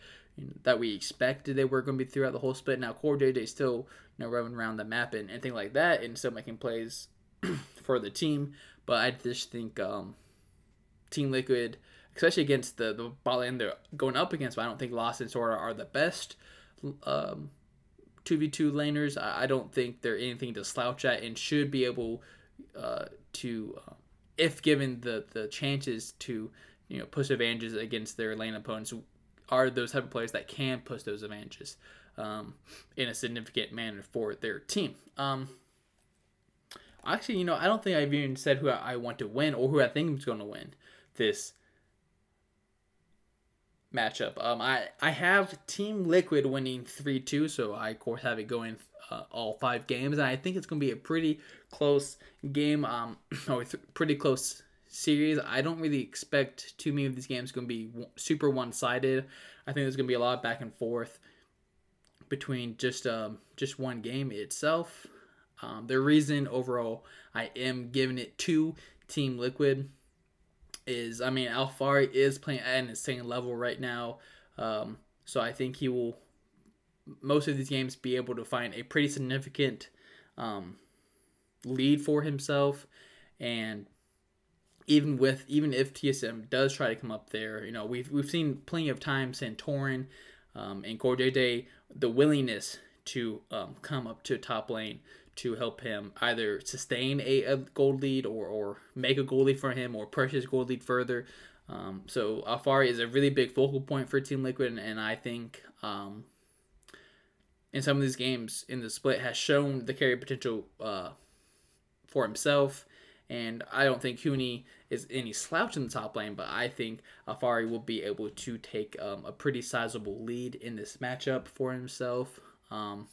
A: that we expected they were going to be throughout the whole split. Now CoreJJ still you know running around the map and anything like that and still making plays for the team, but I just think um, Team Liquid, especially against the the bot lane they're going up against, I don't think Lost and Sora are the best um, 2v2 laners. I, I don't think they're anything to slouch at and should be able uh, to uh, if given the the chances to you know push advantages against their lane opponents, are those type of players that can push those advantages um, in a significant manner for their team. Um, actually, you know, I don't think I've even said who I want to win or who I think is going to win this matchup. Um, I I have Team Liquid winning three two, so I of course have it going uh, all five games, and I think it's going to be a pretty close game, um, or th- pretty close series. I don't really expect too many of these games going to be super one sided. I think there's going to be a lot back and forth between just um, just one game itself. Um, the reason overall I am giving it to Team Liquid is, I mean, Alphari is playing at an insane level right now. Um, so I think he will most of these games be able to find a pretty significant um, lead for himself and even with even if TSM does try to come up there, you know we've we've seen plenty of times Santorin um, and CoreJJ the willingness to um, come up to top lane to help him either sustain a, a gold lead or, or make a gold lead for him or push his gold lead further. Um, so Alphari is a really big focal point for Team Liquid, and, and I think um, in some of these games in the split has shown the carry potential uh, for himself. And I don't think Huni is any slouch in the top lane, but I think Alphari will be able to take um, a pretty sizable lead in this matchup for himself. Um,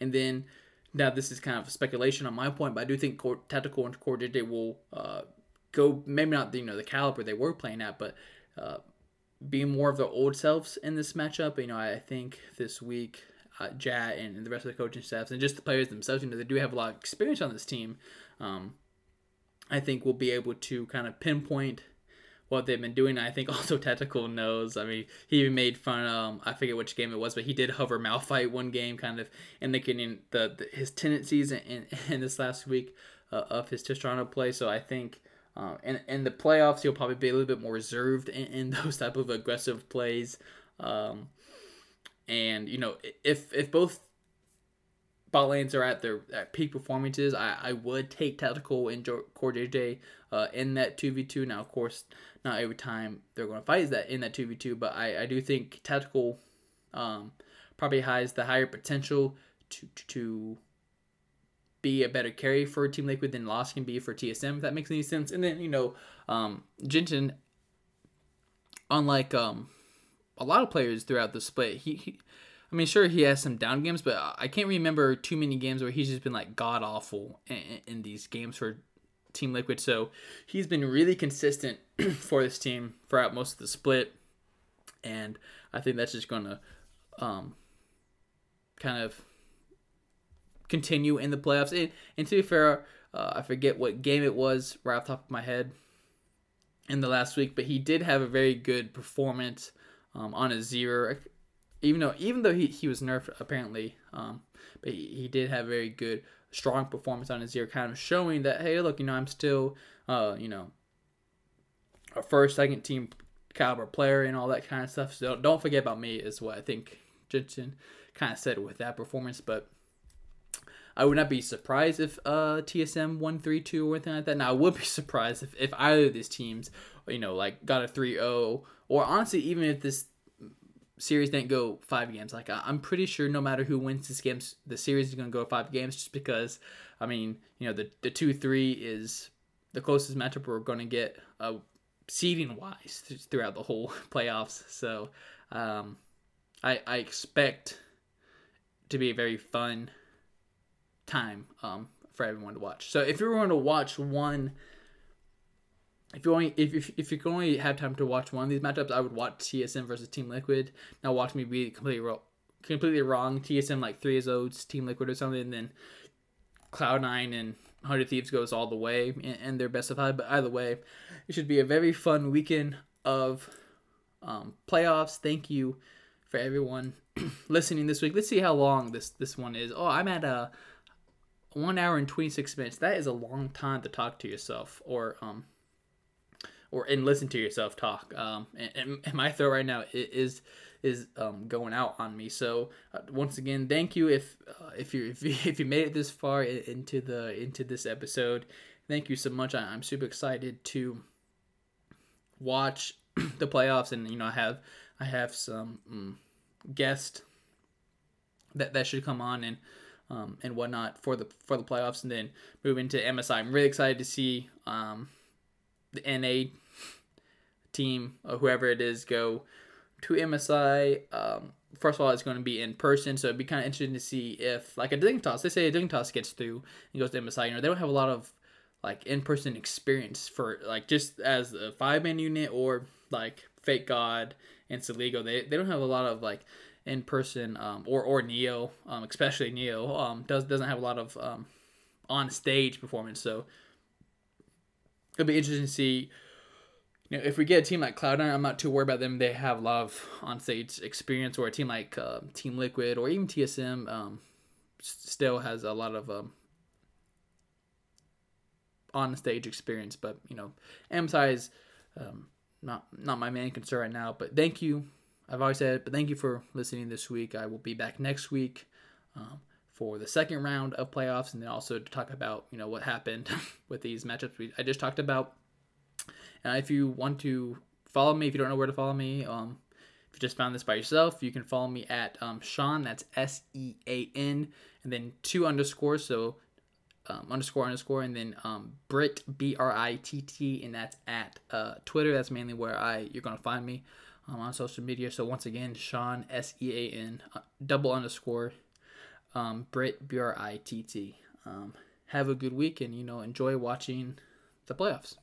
A: and then, now this is kind of speculation on my point, but I do think Core, Tactical and CoreJJ will uh, go, maybe not the, you know the caliber they were playing at, but uh, be more of their old selves in this matchup. You know, I think this week, uh, Jatt and the rest of the coaching staffs and just the players themselves, you know, they do have a lot of experience on this team. Um, I think we'll be able to kind of pinpoint what they've been doing. I think also Tactical knows. I mean, he even made fun. Um, I forget which game it was, but he did hover Malphite one game, kind of indicating the, the his tendencies in, in, in this last week uh, of his Tristana play. So I think uh, in, in the playoffs, he'll probably be a little bit more reserved in, in those type of aggressive plays. Um, and you know, if if both bot lanes are at their at peak performances, I, I would take tactical and CoreJJ uh, in that two v two. Now, of course, not every time they're going to fight is that in that two v two, but I, I do think tactical um, probably has the higher potential to to be a better carry for Team Liquid than Lost can be for TSM, if that makes any sense. And then, you know, um, unlike um, a lot of players throughout the split, he, he, I mean, sure, he has some down games, but I can't remember too many games where he's just been like god awful in, in these games for Team Liquid. So he's been really consistent for this team throughout most of the split. And I think that's just going to um, kind of continue in the playoffs. And, and to be fair, uh, I forget what game it was right off the top of my head in the last week, but he did have a very good performance um, on Azir. Even though even though he, he was nerfed apparently, um, but he, he did have very good strong performance on Azir, kind of showing that hey, look, you know, I'm still uh, you know a first, second team caliber player and all that kind of stuff. So don't forget about me is what I think Jensen kind of said with that performance. But I would not be surprised if uh, TSM won 3 2 or anything like that. Now, I would be surprised if, if either of these teams, you know, like got a 3 0, or honestly, even if this series didn't go five games. Like I'm pretty sure no matter who wins this game, the series is going to go five games. Just because, I mean, you know, the the two three is the closest matchup we're going to get uh, seeding wise throughout the whole playoffs. So um, I I expect to be a very fun time um, for everyone to watch. So if you're going to watch one, if you only if, if, if you can only have time to watch one of these matchups, I would watch TSM versus Team Liquid. Now watch me be completely completely wrong. TSM like three is O's Team Liquid or something, and then Cloud Nine and Hundred Thieves goes all the way and, and their best of five. But either way, it should be a very fun weekend of um, playoffs. Thank you for everyone listening this week. Let's see how long this this one is. Oh, I'm at a one hour and 26 minutes that is a long time to talk to yourself or um or and listen to yourself talk. Um and, and my throat right now is is um going out on me. So uh, once again thank you if uh, if you if you if you made it this far into the into this episode. Thank you so much. I, i'm super excited to watch the playoffs and you know i have i have some um, guests that that should come on and um, and whatnot for the for the playoffs, and then move into MSI. I'm really excited to see um, the NA team or whoever it is go to MSI. Um, first of all, it's going to be in person, so it'd be kind of interesting to see if, like a Dignitas, they say a Dignitas gets through and goes to MSI. You know, they don't have a lot of like in person experience for like just as a five man unit or like Fake God and Soligo. They they don't have a lot of like in person um, or or Neo, um, especially Neo, um, does doesn't have a lot of um, on stage performance. So it'll be interesting to see. You know, if we get a team like Cloud9, I'm not too worried about them. They have a lot of on stage experience, or a team like uh, Team Liquid or even TSM um, still has a lot of um, on stage experience. But you know, MSI is um, not not my main concern right now. But thank you I've always said, but thank you for listening this week. I will be back next week um, for the second round of playoffs, and then also to talk about you know what happened with these matchups we, I just talked about. And if you want to follow me, if you don't know where to follow me, um, if you just found this by yourself, you can follow me at um, Sean. That's S E A N, and then two underscores. So um, underscore underscore, and then um, Brit B R I T T, and that's at uh, Twitter. That's mainly where I you're gonna find me um, on social media. So once again, Sean S E A N uh, double underscore um, Brit B R I T T. Um, have a good week and you know enjoy watching the playoffs.